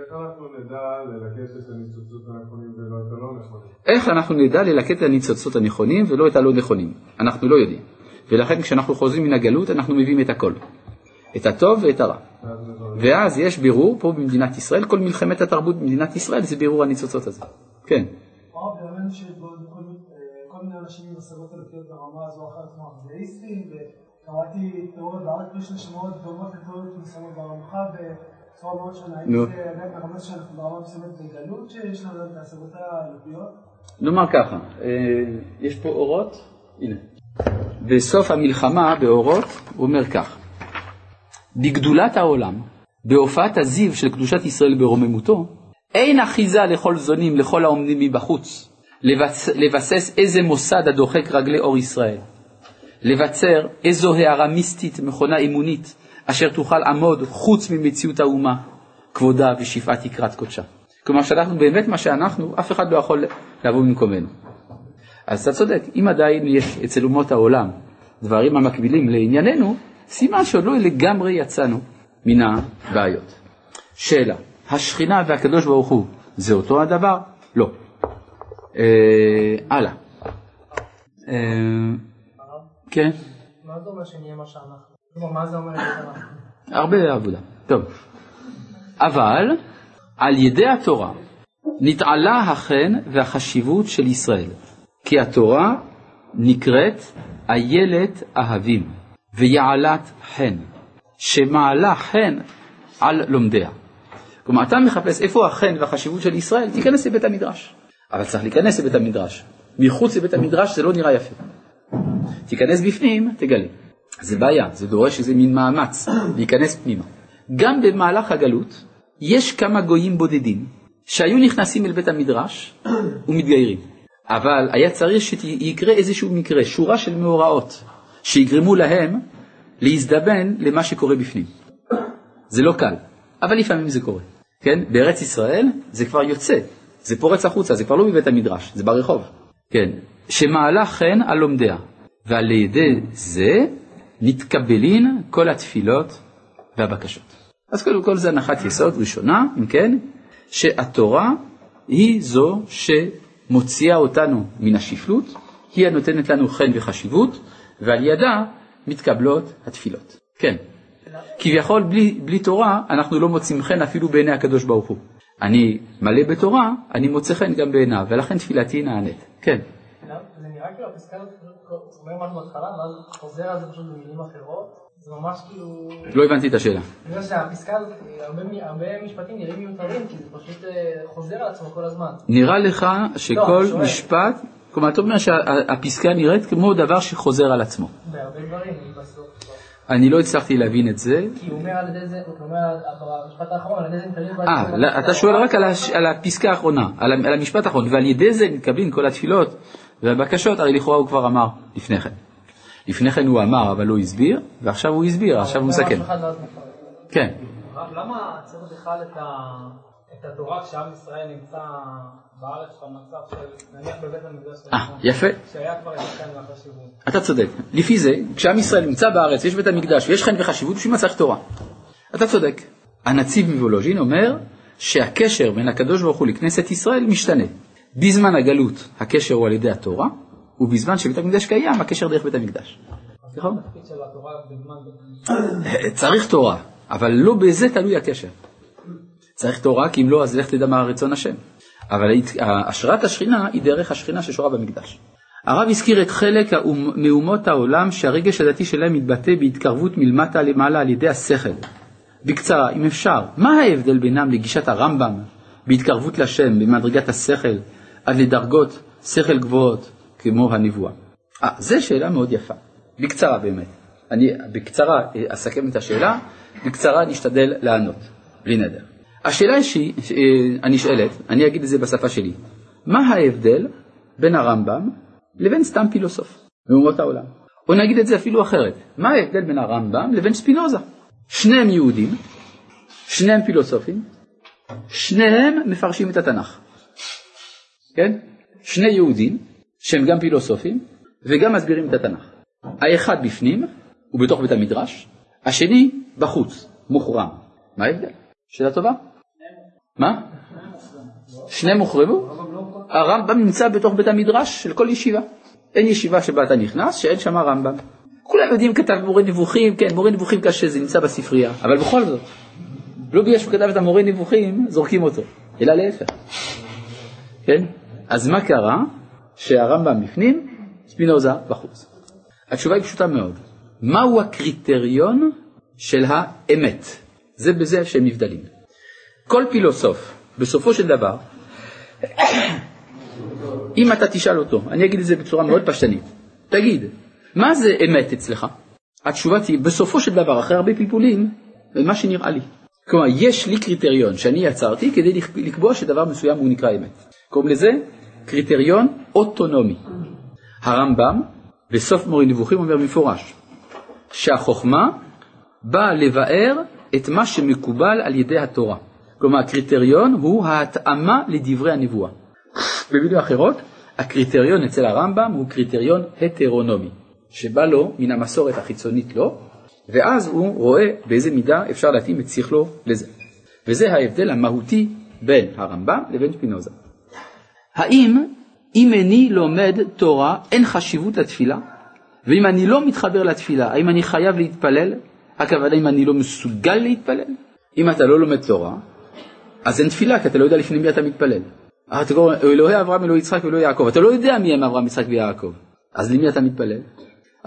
S2: איך אנחנו נדע ללקט את הניצוצות הנכונים ולא את הלא נכונים?
S1: איך אנחנו נדע ללקט את הניצוצות הנכונים ולא את הלא נכונים? אנחנו לא יודעים. ולכן כשאנחנו חוזרים מן הגלות אנחנו מביאים את הכל. את הטוב ואת הרע.
S2: ואז
S1: יש בירור פה במדינת ישראל, כל מלחמת התרבות במדינת ישראל זה בירור הניצוצות הזה. כן.
S3: שכל מיני אנשים עם השגות אלוקיות ברמה הזו אחרת כמו אבדאיסטים, וקראתי תיאוריות בארץ קרישנה שמאוד דומות לתיאוריות מסוימות ברמחה בצורה מאוד שונה.
S1: נו.
S3: האם זה עדיין ברמה שאנחנו ברמה מסוימת בגלות שיש לנו את ההשגות האלוקיות?
S1: נאמר ככה, אה, יש פה אורות, הנה. בסוף המלחמה באורות הוא אומר כך, בגדולת העולם, בהופעת הזיו של קדושת ישראל ברוממותו, אין אחיזה לכל זונים, לכל העומדים מבחוץ, לבס, לבסס איזה מוסד הדוחק רגלי אור ישראל, לבצר איזו הערה מיסטית, מכונה אמונית, אשר תוכל עמוד חוץ ממציאות האומה, כבודה ושפעת יקרת קודשה. כלומר שאנחנו באמת מה שאנחנו, אף אחד לא יכול לבוא במקומנו. אז אתה צודק, אם עדיין יש אצל אומות העולם דברים המקבילים לענייננו, סימן שעוד לא לגמרי יצאנו מן הבעיות. שאלה, השכינה והקדוש ברוך הוא זה אותו הדבר? לא. אה, הלאה. אה, כן,
S3: מה זה אומר שנהיה מה שאנחנו? כלומר, מה זה אומר?
S1: הרבה עבודה. טוב. אבל על ידי התורה נתעלה החן והחשיבות של ישראל, כי התורה נקראת איילת אהבים ויעלת חן, שמעלה חן על לומדיה. כלומר, אתה מחפש איפה החן והחשיבות של ישראל, תיכנס לבית המדרש. אבל צריך להיכנס לבית המדרש. מחוץ לבית המדרש זה לא נראה יפה. תיכנס בפנים, תגלה. זה בעיה, זה דורש איזה מין מאמץ <coughs> להיכנס פנימה. גם במהלך הגלות יש כמה גויים בודדים שהיו נכנסים אל בית המדרש <coughs> ומתגיירים. אבל היה צריך שיקרה איזשהו מקרה, שורה של מאורעות, שיגרמו להם להזדבן למה שקורה בפנים. זה לא קל, אבל לפעמים זה קורה. כן? בארץ ישראל זה כבר יוצא, זה פורץ החוצה, זה כבר לא בבית המדרש, זה ברחוב. כן, שמעלה חן על לומדיה, ועל ידי זה נתקבלין כל התפילות והבקשות. אז קודם כל זה הנחת יסוד ראשונה, אם כן, שהתורה היא זו שמוציאה אותנו מן השפלות, היא הנותנת לנו חן וחשיבות, ועל ידה מתקבלות התפילות. כן. כביכול בלי, בלי תורה אנחנו לא מוצאים חן אפילו בעיני הקדוש ברוך הוא. אני מלא בתורה, אני מוצא חן גם בעיניו, ולכן תפילתי נענית. כן.
S3: זה נראה כאילו הפסקה הזאת אומר משהו בהתחלה, ואז חוזר על זה פשוט במילים אחרות. זה ממש כאילו...
S1: לא הבנתי את השאלה.
S3: אני יודע שהפסקה הזאת, הרבה משפטים נראים מיותרים, כי זה פשוט אה, חוזר על עצמו כל הזמן.
S1: נראה לך שכל
S3: לא.
S1: משפט, כלומר אתה אומר שהפסקה נראית כמו דבר שחוזר על עצמו.
S3: בהרבה דברים, בסוף.
S1: אני לא הצלחתי להבין את זה.
S3: כי הוא אומר על ידי זה, הוא אומר במשפט האחרון, על ידי זה מתקבלים...
S1: אה, לא, אתה שואל רק על, הפסקה האחרונה, על, המשפט האחרון, ועל ידי זה מתקבלים כל התפילות והבקשות, הרי לכאורה הוא כבר אמר לפני כן. לפני כן הוא אמר אבל לא הסביר, ועכשיו הוא הסביר, עכשיו הוא מסכם.
S3: מפרט.
S1: כן.
S5: למה צריך בכלל את, התורה כשעם ישראל נמצא בארץ במצב של נניח בבית המקדש
S1: אה, יפה.
S5: שהיה כבר את החן והחשיבות?
S1: אתה צודק. לפי זה, כשעם ישראל נמצא בארץ, יש בית המקדש ויש חן וחשיבות, בשביל מה צריך תורה? אתה צודק. הנציב מוולוז'ין אומר שהקשר בין הקדוש ברוך הוא לכנסת ישראל משתנה. בזמן הגלות הקשר הוא על ידי התורה, ובזמן שבית המקדש קיים הקשר דרך בית המקדש. נכון? צריך תורה, אבל לא בזה תלוי הקשר. צריך תורה, כי אם לא, אז לך תדע מה רצון השם. אבל השראת השכינה היא דרך השכינה ששורה במקדש. הרב הזכיר את חלק מאומות העולם שהרגש הדתי שלהם מתבטא בהתקרבות מלמטה למעלה על ידי השכל. בקצרה, אם אפשר, מה ההבדל בינם לגישת הרמב"ם בהתקרבות לשם במדרגת השכל עד לדרגות שכל גבוהות כמו הנבואה? אה, זו שאלה מאוד יפה. בקצרה באמת. אני בקצרה אה, אסכם את השאלה, בקצרה אני אשתדל לענות, בלי נדר. השאלה שהיא, אה, הנשאלת, אני אגיד את זה בשפה שלי, מה ההבדל בין הרמב"ם לבין סתם פילוסוף מאומות העולם? או נגיד את זה אפילו אחרת, מה ההבדל בין הרמב"ם לבין ספינוזה? שניהם יהודים, שניהם פילוסופים, שניהם מפרשים את התנ"ך. כן? שני יהודים שהם גם פילוסופים וגם מסבירים את התנ"ך. האחד בפנים, הוא בתוך בית המדרש, השני בחוץ, מוחרם. מה ההבדל? שאלה טובה. מה? שניהם הוחרבו? הרמב"ם נמצא בתוך בית המדרש של כל ישיבה. אין ישיבה שבה אתה נכנס שאין שם רמב"ם. כולם יודעים כתב מורה נבוכים, כן, מורה נבוכים קשה, זה נמצא בספרייה, אבל בכל זאת, לא בגלל שהוא כתב את המורה נבוכים, זורקים אותו, אלא להפך. כן? אז מה קרה? שהרמב"ם בפנים, ספינוזה בחוץ. התשובה היא פשוטה מאוד. מהו הקריטריון של האמת? זה בזה שהם נבדלים. כל פילוסוף, בסופו של דבר, אם אתה תשאל אותו, אני אגיד את זה בצורה מאוד פשטנית, תגיד, מה זה אמת אצלך? התשובה תהיה, בסופו של דבר, אחרי הרבה פלפולים, מה שנראה לי. כלומר, יש לי קריטריון שאני יצרתי כדי לקבוע שדבר מסוים הוא נקרא אמת. קוראים לזה קריטריון אוטונומי. הרמב"ם בסוף מורה נבוכים אומר מפורש שהחוכמה באה לבאר את מה שמקובל על ידי התורה. כלומר הקריטריון הוא ההתאמה לדברי הנבואה. במילים אחרות, הקריטריון אצל הרמב"ם הוא קריטריון הטרונומי, שבא לו מן המסורת החיצונית לו, ואז הוא רואה באיזה מידה אפשר להתאים את שכלו לזה. וזה ההבדל המהותי בין הרמב"ם לבין שפינוזה. האם אם איני לומד תורה אין חשיבות לתפילה? ואם אני לא מתחבר לתפילה, האם אני חייב להתפלל? הכוונה אם אני לא מסוגל להתפלל? אם אתה לא לומד תורה, אז אין תפילה, כי אתה לא יודע לפני מי אתה מתפלל. אתה קורא, אלוהי אברהם, אלוהי יצחק ואלוהי יעקב, אתה לא יודע מי הם אברהם, יצחק ויעקב, אז למי אתה מתפלל?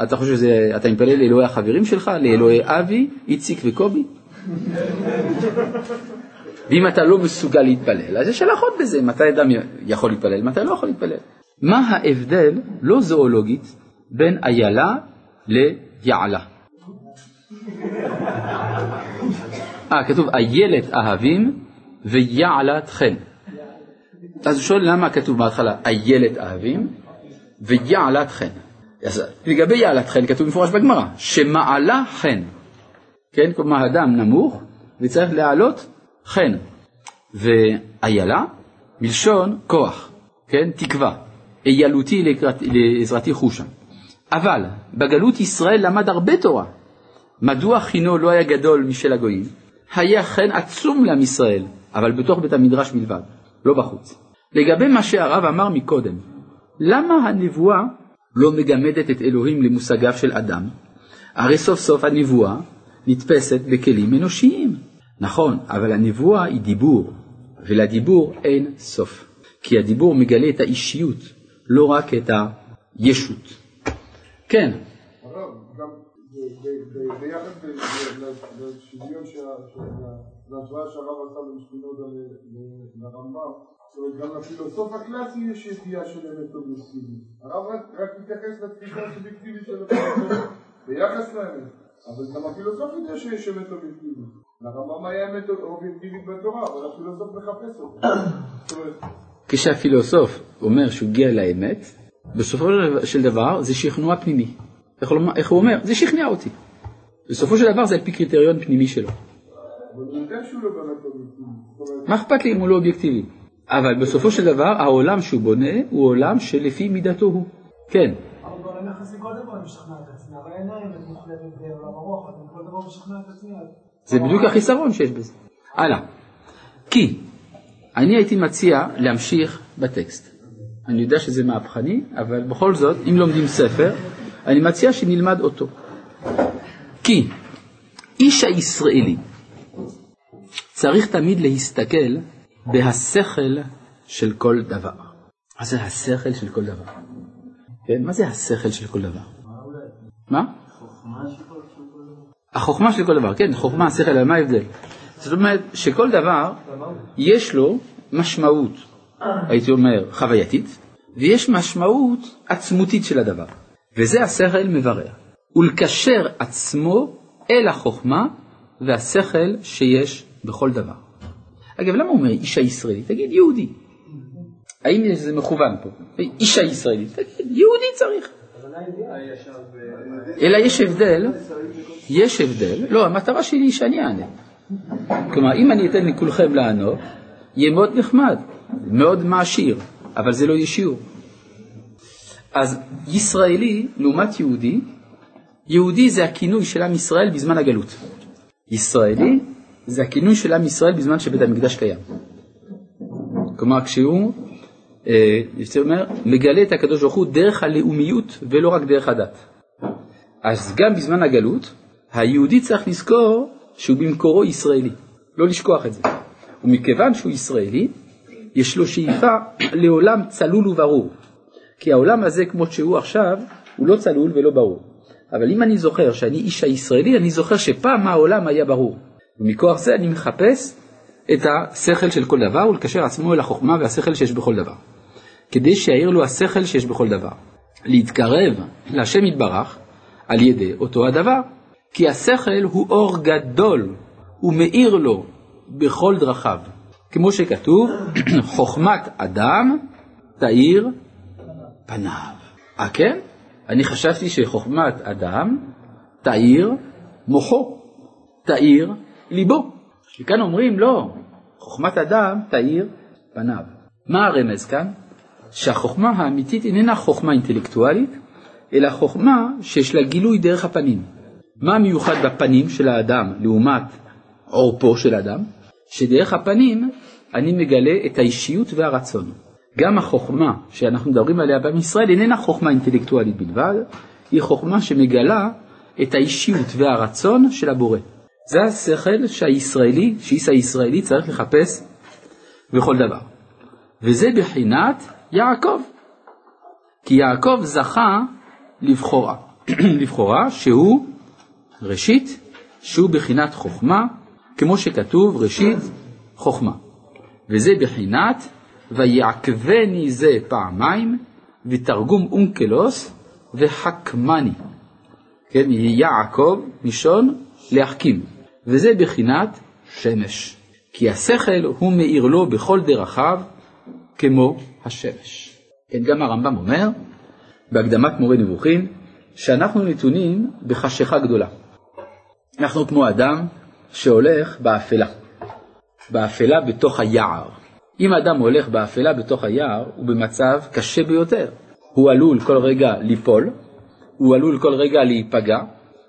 S1: אתה חושב שאתה מתפלל לאלוהי החברים שלך, לאלוהי אבי, איציק וקובי? ואם אתה לא מסוגל להתפלל, אז יש הלכות בזה, מתי אדם יכול להתפלל, מתי לא יכול להתפלל. מה ההבדל, לא זואולוגית, בין איילה ליעלה? אה, כתוב איילת אהבים ויעלת חן. אז הוא שואל למה כתוב בהתחלה איילת אהבים ויעלת חן. אז לגבי יעלת חן כתוב במפורש בגמרא, שמעלה חן. כן, כלומר אדם נמוך וצריך להעלות חן. ואיילה מלשון כוח, כן, תקווה. איילותי לעזרתי חושה. אבל בגלות ישראל למד הרבה תורה. מדוע חינו לא היה גדול משל הגויים? היה חן עצום לעם ישראל, אבל בתוך בית המדרש בלבד, לא בחוץ. לגבי מה שהרב אמר מקודם, למה הנבואה לא מגמדת את אלוהים למושגיו של אדם? הרי סוף סוף הנבואה נתפסת בכלים אנושיים. נכון, אבל הנבואה היא דיבור, ולדיבור אין סוף. כי הדיבור מגלה את האישיות, לא רק את הישות. כן.
S4: ביחס לרמב"ם, זאת אומרת גם לפילוסוף הקלאסי יש ידיעה של אמת אובייקטיבית. הרב רק מתייחס לתפיסה הסובייקטיבית של הפילוסוף ביחס לאמת, אבל גם הפילוסוף יודע שיש אמת אובייקטיבית. לרמב"ם היה אמת אובייקטיבית בתורה, אבל הפילוסוף מחפש אותה. <coughs>
S1: כשהפילוסוף אומר שהוא הגיע לאמת, בסופו של דבר זה שכנוע פנימי. איך הוא אומר? זה שכנע אותי. בסופו של דבר זה על פי קריטריון פנימי שלו. מה אכפת לי אם הוא לא אובייקטיבי? אבל בסופו של דבר העולם שהוא בונה הוא עולם שלפי מידתו הוא. כן. זה בדיוק החיסרון שיש בזה. הלאה. כי אני הייתי מציע להמשיך בטקסט. אני יודע שזה מהפכני, אבל בכל זאת, אם לומדים ספר, אני מציע שנלמד אותו. כי איש הישראלי צריך תמיד להסתכל בהשכל של כל דבר. מה זה השכל של כל דבר? כן, מה זה השכל של כל דבר? מה? החוכמה של כל דבר, כן, חוכמה, שכל, מה ההבדל? זאת אומרת שכל דבר יש לו משמעות, הייתי אומר, חווייתית, ויש משמעות עצמותית של הדבר. וזה השכל מברר. ולקשר עצמו אל החוכמה והשכל שיש בכל דבר. אגב, למה הוא אומר אישה ישראלית? תגיד יהודי. האם זה מכוון פה? אישה ישראלית, תגיד, יהודי צריך. אלא יש הבדל, יש הבדל, לא, המטרה שלי היא שאני אענה. כלומר, אם אני אתן לכולכם לענות, יהיה מאוד נחמד, מאוד מעשיר, אבל זה לא יהיה שיעור. אז ישראלי לעומת יהודי, יהודי זה הכינוי של עם ישראל בזמן הגלות. ישראלי זה הכינוי של עם ישראל בזמן שבית המקדש קיים. כלומר, כשהוא אה, אומר, מגלה את הקדוש ברוך הוא דרך הלאומיות ולא רק דרך הדת. אז גם בזמן הגלות, היהודי צריך לזכור שהוא במקורו ישראלי, לא לשכוח את זה. ומכיוון שהוא ישראלי, יש לו שאיפה לעולם צלול וברור. כי העולם הזה כמו שהוא עכשיו, הוא לא צלול ולא ברור. אבל אם אני זוכר שאני איש הישראלי, אני זוכר שפעם העולם היה ברור. ומכוח זה אני מחפש את השכל של כל דבר ולקשר עצמו אל החוכמה והשכל שיש בכל דבר. כדי שיעיר לו השכל שיש בכל דבר. להתקרב להשם יתברך על ידי אותו הדבר. כי השכל הוא אור גדול, הוא מאיר לו בכל דרכיו. כמו שכתוב, <clears throat> חוכמת אדם תאיר פניו. אה כן? אני חשבתי שחוכמת אדם תאיר מוחו, תאיר ליבו. וכאן אומרים לא, חוכמת אדם תאיר פניו. מה הרמז כאן? שהחוכמה האמיתית איננה חוכמה אינטלקטואלית, אלא חוכמה שיש לה גילוי דרך הפנים. מה מיוחד בפנים של האדם לעומת עורפו של האדם? שדרך הפנים אני מגלה את האישיות והרצון. גם החוכמה שאנחנו מדברים עליה בעם ישראל איננה חוכמה אינטלקטואלית בלבד, היא חוכמה שמגלה את האישיות והרצון של הבורא. זה השכל שהישראלי, שאיס הישראלי צריך לחפש בכל דבר. וזה בחינת יעקב. כי יעקב זכה לבחורה, <clears throat> לבחורה שהוא ראשית, שהוא בחינת חוכמה, כמו שכתוב ראשית חוכמה. וזה בחינת ויעקבני זה פעמיים, ותרגום אונקלוס וחכמני. כן, יעקב מלשון להחכים, וזה בחינת שמש. כי השכל הוא מאיר לו בכל דרכיו כמו השמש. כן, גם הרמב"ם אומר, בהקדמת מורה נבוכים, שאנחנו נתונים בחשיכה גדולה. אנחנו כמו אדם שהולך באפלה, באפלה בתוך היער. אם אדם הולך באפלה בתוך היער, הוא במצב קשה ביותר. הוא עלול כל רגע ליפול, הוא עלול כל רגע להיפגע,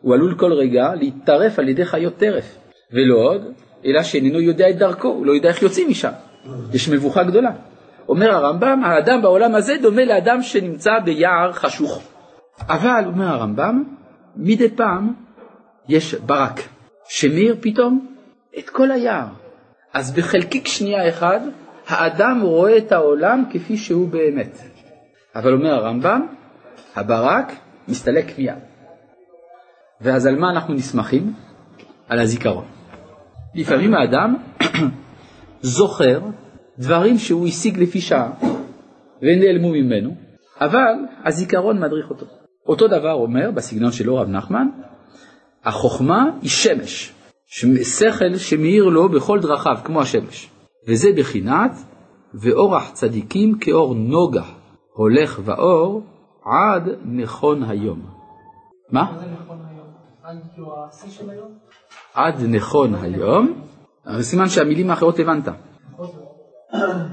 S1: הוא עלול כל רגע להתטרף על ידי חיות טרף. ולא עוד, אלא שאיננו יודע את דרכו, הוא לא יודע איך יוצאים משם. יש מבוכה גדולה. אומר הרמב"ם, האדם בעולם הזה דומה לאדם שנמצא ביער חשוך. אבל, אומר הרמב"ם, מדי פעם יש ברק, שמיר פתאום את כל היער. אז בחלקיק שנייה אחד, האדם רואה את העולם כפי שהוא באמת. אבל אומר הרמב"ם, הברק מסתלק מיד. ואז על מה אנחנו נסמכים? על הזיכרון. לפעמים האדם <clears throat> זוכר דברים שהוא השיג לפי שעה ונעלמו ממנו, אבל הזיכרון מדריך אותו. אותו דבר אומר בסגנון שלו רב נחמן, החוכמה היא שמש, שכל שמאיר לו בכל דרכיו כמו השמש. וזה בחינת ואורח צדיקים כאור נוגה, הולך ואור עד נכון היום. מה? עד נכון היום, סימן שהמילים האחרות הבנת.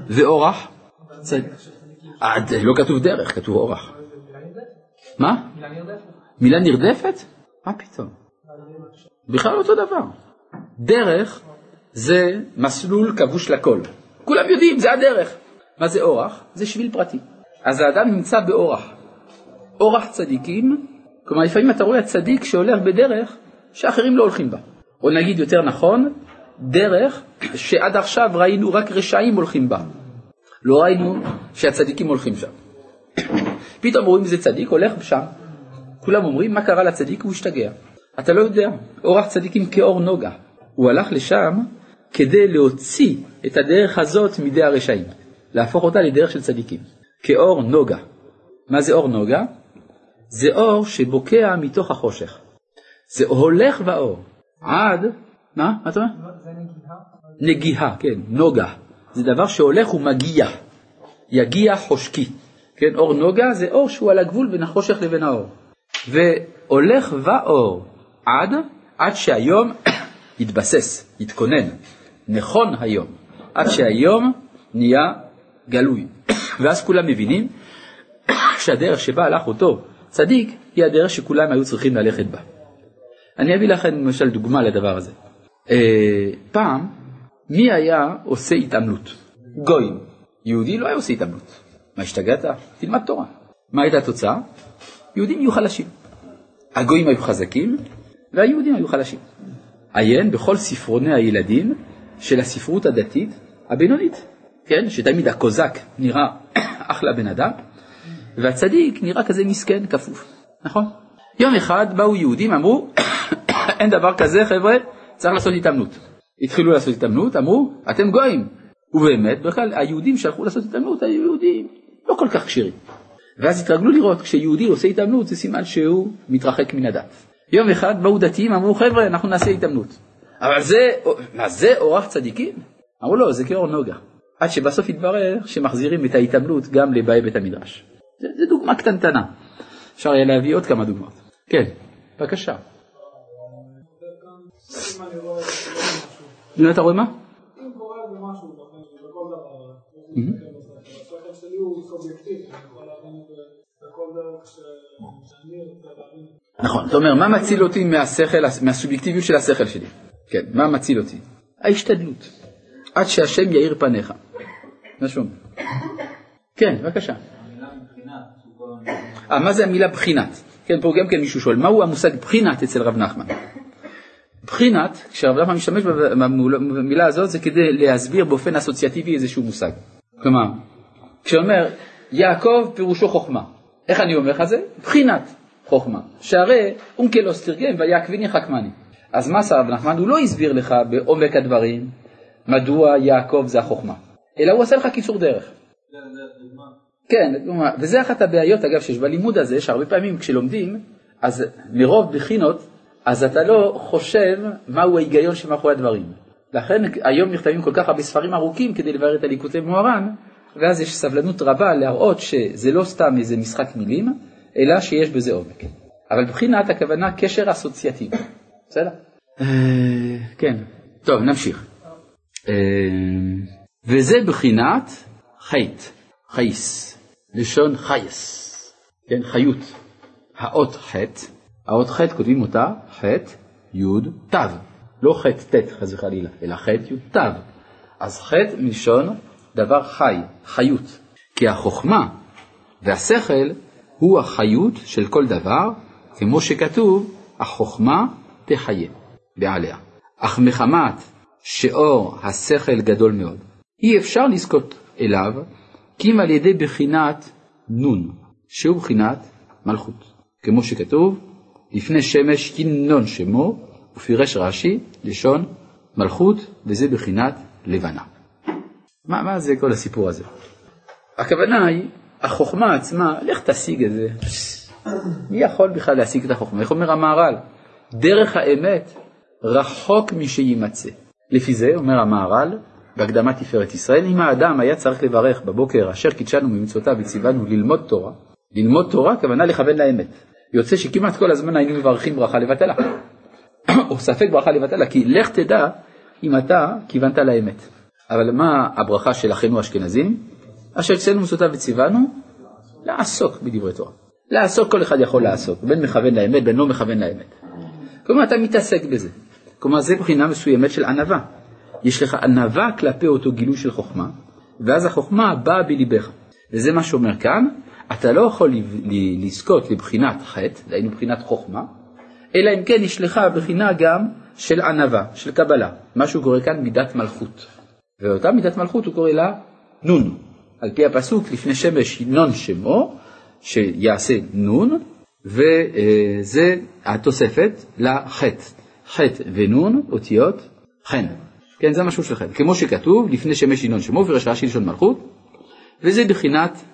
S1: ואורח? עד, לא כתוב דרך, כתוב אורח. מה? מילה נרדפת? מה פתאום? בכלל אותו דבר. דרך זה מסלול כבוש לכל. כולם יודעים, זה הדרך. מה זה אורח? זה שביל פרטי. אז האדם נמצא באורח. אורח צדיקים, כלומר לפעמים אתה רואה צדיק שהולך בדרך שאחרים לא הולכים בה. או נגיד יותר נכון, דרך שעד עכשיו ראינו רק רשעים הולכים בה. לא ראינו שהצדיקים הולכים שם. פתאום רואים איזה צדיק הולך שם, כולם אומרים מה קרה לצדיק הוא השתגע. אתה לא יודע, אורח צדיקים כאור נוגה. הוא הלך לשם כדי להוציא את הדרך הזאת מידי הרשעים, להפוך אותה לדרך של צדיקים, כאור נוגה. מה זה אור נוגה? זה אור שבוקע מתוך החושך. זה הולך ואור, עד, מה? מה אתה אומר? זה נגיעה. נגיעה, כן, נוגה. זה דבר שהולך ומגיע, יגיע חושקי. כן, אור נוגה זה אור שהוא על הגבול בין החושך לבין האור. והולך ואור עד, עד שהיום <coughs> יתבסס, יתכונן, נכון היום, עד שהיום נהיה גלוי. <coughs> ואז כולם מבינים <coughs> שהדרך שבה הלך אותו צדיק היא הדרך שכולם היו צריכים ללכת בה. אני אביא לכם למשל דוגמה לדבר הזה. אה, פעם, מי היה עושה התעמלות? גויים. יהודי לא היה עושה התעמלות. מה השתגעת? תלמד תורה. מה הייתה התוצאה? יהודים יהיו חלשים. הגויים היו חזקים והיהודים היו חלשים. עיין בכל ספרוני הילדים של הספרות הדתית הבינונית, כן? שתמיד הקוזק נראה <coughs> אחלה בן אדם, והצדיק נראה כזה מסכן, כפוף, נכון? יום אחד באו יהודים, אמרו, <coughs> אין דבר כזה חבר'ה, צריך לעשות התעמלות. התחילו לעשות התעמלות, אמרו, אתם גויים. ובאמת, בכלל היהודים שהלכו לעשות התעמלות היו יהודים לא כל כך כשירים. ואז התרגלו לראות, כשיהודי עושה התעמלות זה סימן שהוא מתרחק מן הדת. יום אחד באו דתיים, אמרו חבר'ה, אנחנו נעשה התעמלות. אבל זה, מה זה אורח צדיקים? אמרו לו, זה כאור נוגה. עד שבסוף התברר שמחזירים את ההתעמלות גם לבאי בית המדרש. זה דוגמה קטנטנה. אפשר היה להביא עוד כמה דוגמאות. כן, בבקשה. אם אתה רואה מה?
S3: אם קורה איזה משהו בכל דבר, השכל שלי הוא סובייקטיבי, אני יכול להבין את זה בכל דרך שאני רוצה להבין.
S1: נכון, אתה אומר, מה מציל אותי מהשכל, מהסובייקטיביות של השכל שלי? כן, מה מציל אותי? ההשתדלות. עד שהשם יאיר פניך. מה שאומר. כן, בבקשה. אה, מה זה המילה בחינת? כן, פה גם כן מישהו שואל, מהו המושג בחינת אצל רב נחמן? בחינת, כשרב נחמן משתמש במילה הזאת, זה כדי להסביר באופן אסוציאטיבי איזשהו מושג. כלומר, כשאומר יעקב פירושו חוכמה, איך אני אומר לך זה? בחינת חוכמה. שהרי אונקלוס תרגם ויעקביני חכמני. אז מה עשה רב נחמן? הוא לא הסביר לך בעומק הדברים מדוע יעקב זה החוכמה, אלא הוא עושה לך קיצור דרך. כן, וזה אחת הבעיות אגב שיש בלימוד הזה, שהרבה פעמים כשלומדים, אז מרוב בחינות, אז אתה לא חושב מהו ההיגיון שמאחורי הדברים. לכן היום נכתבים כל כך הרבה ספרים ארוכים כדי לברר את הליקוטי מוהר"ן, ואז יש סבלנות רבה להראות שזה לא סתם איזה משחק מילים, אלא שיש בזה עומק. אבל מבחינת הכוונה קשר אסוציאטיבי, בסדר? אה, כן, טוב נמשיך. אה, וזה בחינת חית, חייס, לשון חייס, כן, חיות. האות חטא, האות חטא כותבים אותה חטא י' ת', לא חטא ט' חס וחלילה, אלא חטא י' ת'. אז חטא מלשון דבר חי, חיות. כי החוכמה והשכל הוא החיות של כל דבר, כמו שכתוב, החוכמה תחיה בעליה. אך מחמת שאור השכל גדול מאוד, אי אפשר לזכות אליו, כי אם על ידי בחינת נון, שהוא בחינת מלכות. כמו שכתוב, לפני שמש כינון שמו, ופירש רש"י, לשון מלכות, וזה בחינת לבנה. מה, מה זה כל הסיפור הזה? הכוונה היא, החוכמה עצמה, לך תשיג את זה. מי יכול בכלל להשיג את החוכמה? איך אומר המהר"ל? דרך האמת רחוק משיימצא. לפי זה, אומר המהר"ל, בהקדמת תפארת ישראל, אם האדם היה צריך לברך בבוקר אשר קידשנו ממצוותיו וציוונו ללמוד תורה, ללמוד תורה, הכוונה לכוון לאמת. יוצא שכמעט כל הזמן היינו מברכים ברכה לבטלה, <coughs> או ספק ברכה לבטלה, כי לך תדע אם אתה כיוונת לאמת. אבל מה הברכה של אחינו האשכנזים? אשר אצלנו מצוותיו וציוונו לעסוק בדברי תורה. לעסוק כל אחד יכול לעסוק, בין מכוון לאמת, בין לא מכוון לאמת. כלומר, אתה מתעסק בזה. כלומר, זה בחינה מסוימת של ענווה. יש לך ענווה כלפי אותו גילוי של חוכמה, ואז החוכמה באה בליבך. וזה מה שאומר כאן, אתה לא יכול לזכות לבחינת חטא, דהיינו בחינת חוכמה, אלא אם כן לך בחינה גם של ענווה, של קבלה, מה שהוא קורא כאן מידת מלכות. ואותה מידת מלכות הוא קורא לה נון. על פי הפסוק לפני שמש נון שמו, שיעשה נון, וזה התוספת לחטא. חטא ונון, אותיות חן. כן, זה משהו של חטא. כמו שכתוב, לפני שמש ינון שמו, ורש רש"י לשון מלכות, וזה בחינת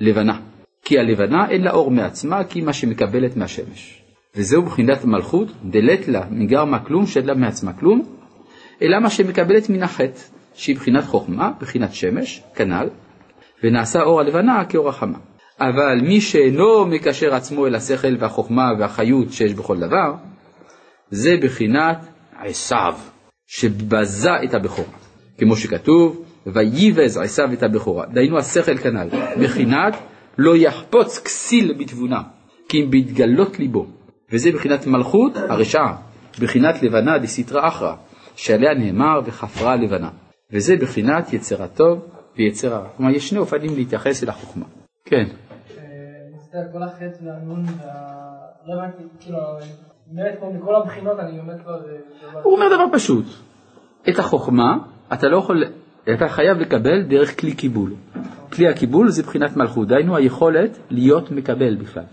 S1: לבנה. כי הלבנה אין לה אור מעצמה, כי מה שמקבלת מהשמש. וזהו בחינת מלכות, דלת לה מגרמה כלום, שאין לה מעצמה כלום, אלא מה שמקבלת מן החטא, שהיא בחינת חוכמה, בחינת שמש, כנ"ל, ונעשה אור הלבנה כאור החמה. אבל מי שאינו מקשר עצמו אל השכל והחוכמה והחיות שיש בכל דבר, זה בחינת עשיו, שבזה את הבכורה. כמו שכתוב, ויבז עשיו את הבכורה. דהיינו השכל כנ"ל, בחינת לא יחפוץ כסיל בתבונה, כי אם בהתגלות ליבו. וזה בחינת מלכות הרשעה, בחינת לבנה דסיטרא אחרא, שעליה נאמר וחפרה לבנה. וזה בחינת יצר הטוב ויצר הרע. כלומר, יש שני אופנים להתייחס אל החוכמה. כן.
S5: כל החטא והנון, לא הבנתי, כאילו, באמת מכל הבחינות אני באמת לא...
S1: הוא אומר דבר פשוט, את החוכמה אתה לא יכול, אתה חייב לקבל דרך כלי קיבול. כלי הקיבול זה בחינת מלכות, דהיינו היכולת להיות מקבל בכלל.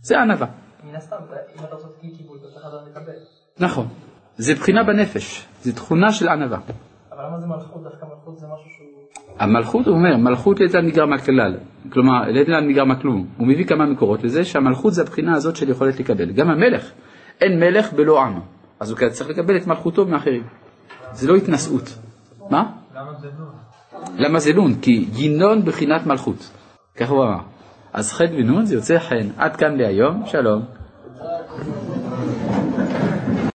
S1: זה ענווה.
S5: מן הסתם, אם אתה רוצה כלי קיבול, אתה צריך לדעת לקבל.
S1: נכון. זה בחינה בנפש, זה תכונה של ענווה.
S5: אבל למה זה מלכות? דווקא מלכות זה משהו שהוא...
S1: המלכות, הוא אומר, מלכות ליתן נגרע מהכלל, כלומר, ליתן נגרע מהכלום. הוא מביא כמה מקורות לזה שהמלכות זה הבחינה הזאת של יכולת לקבל. גם המלך, אין מלך בלא עם, אז הוא צריך לקבל את מלכותו מאחרים. זה לא התנשאות. מה?
S5: למה זה נון?
S1: כי ינון בחינת מלכות. כך הוא אמר. אז חן ונון זה יוצא חן. עד כאן להיום, שלום.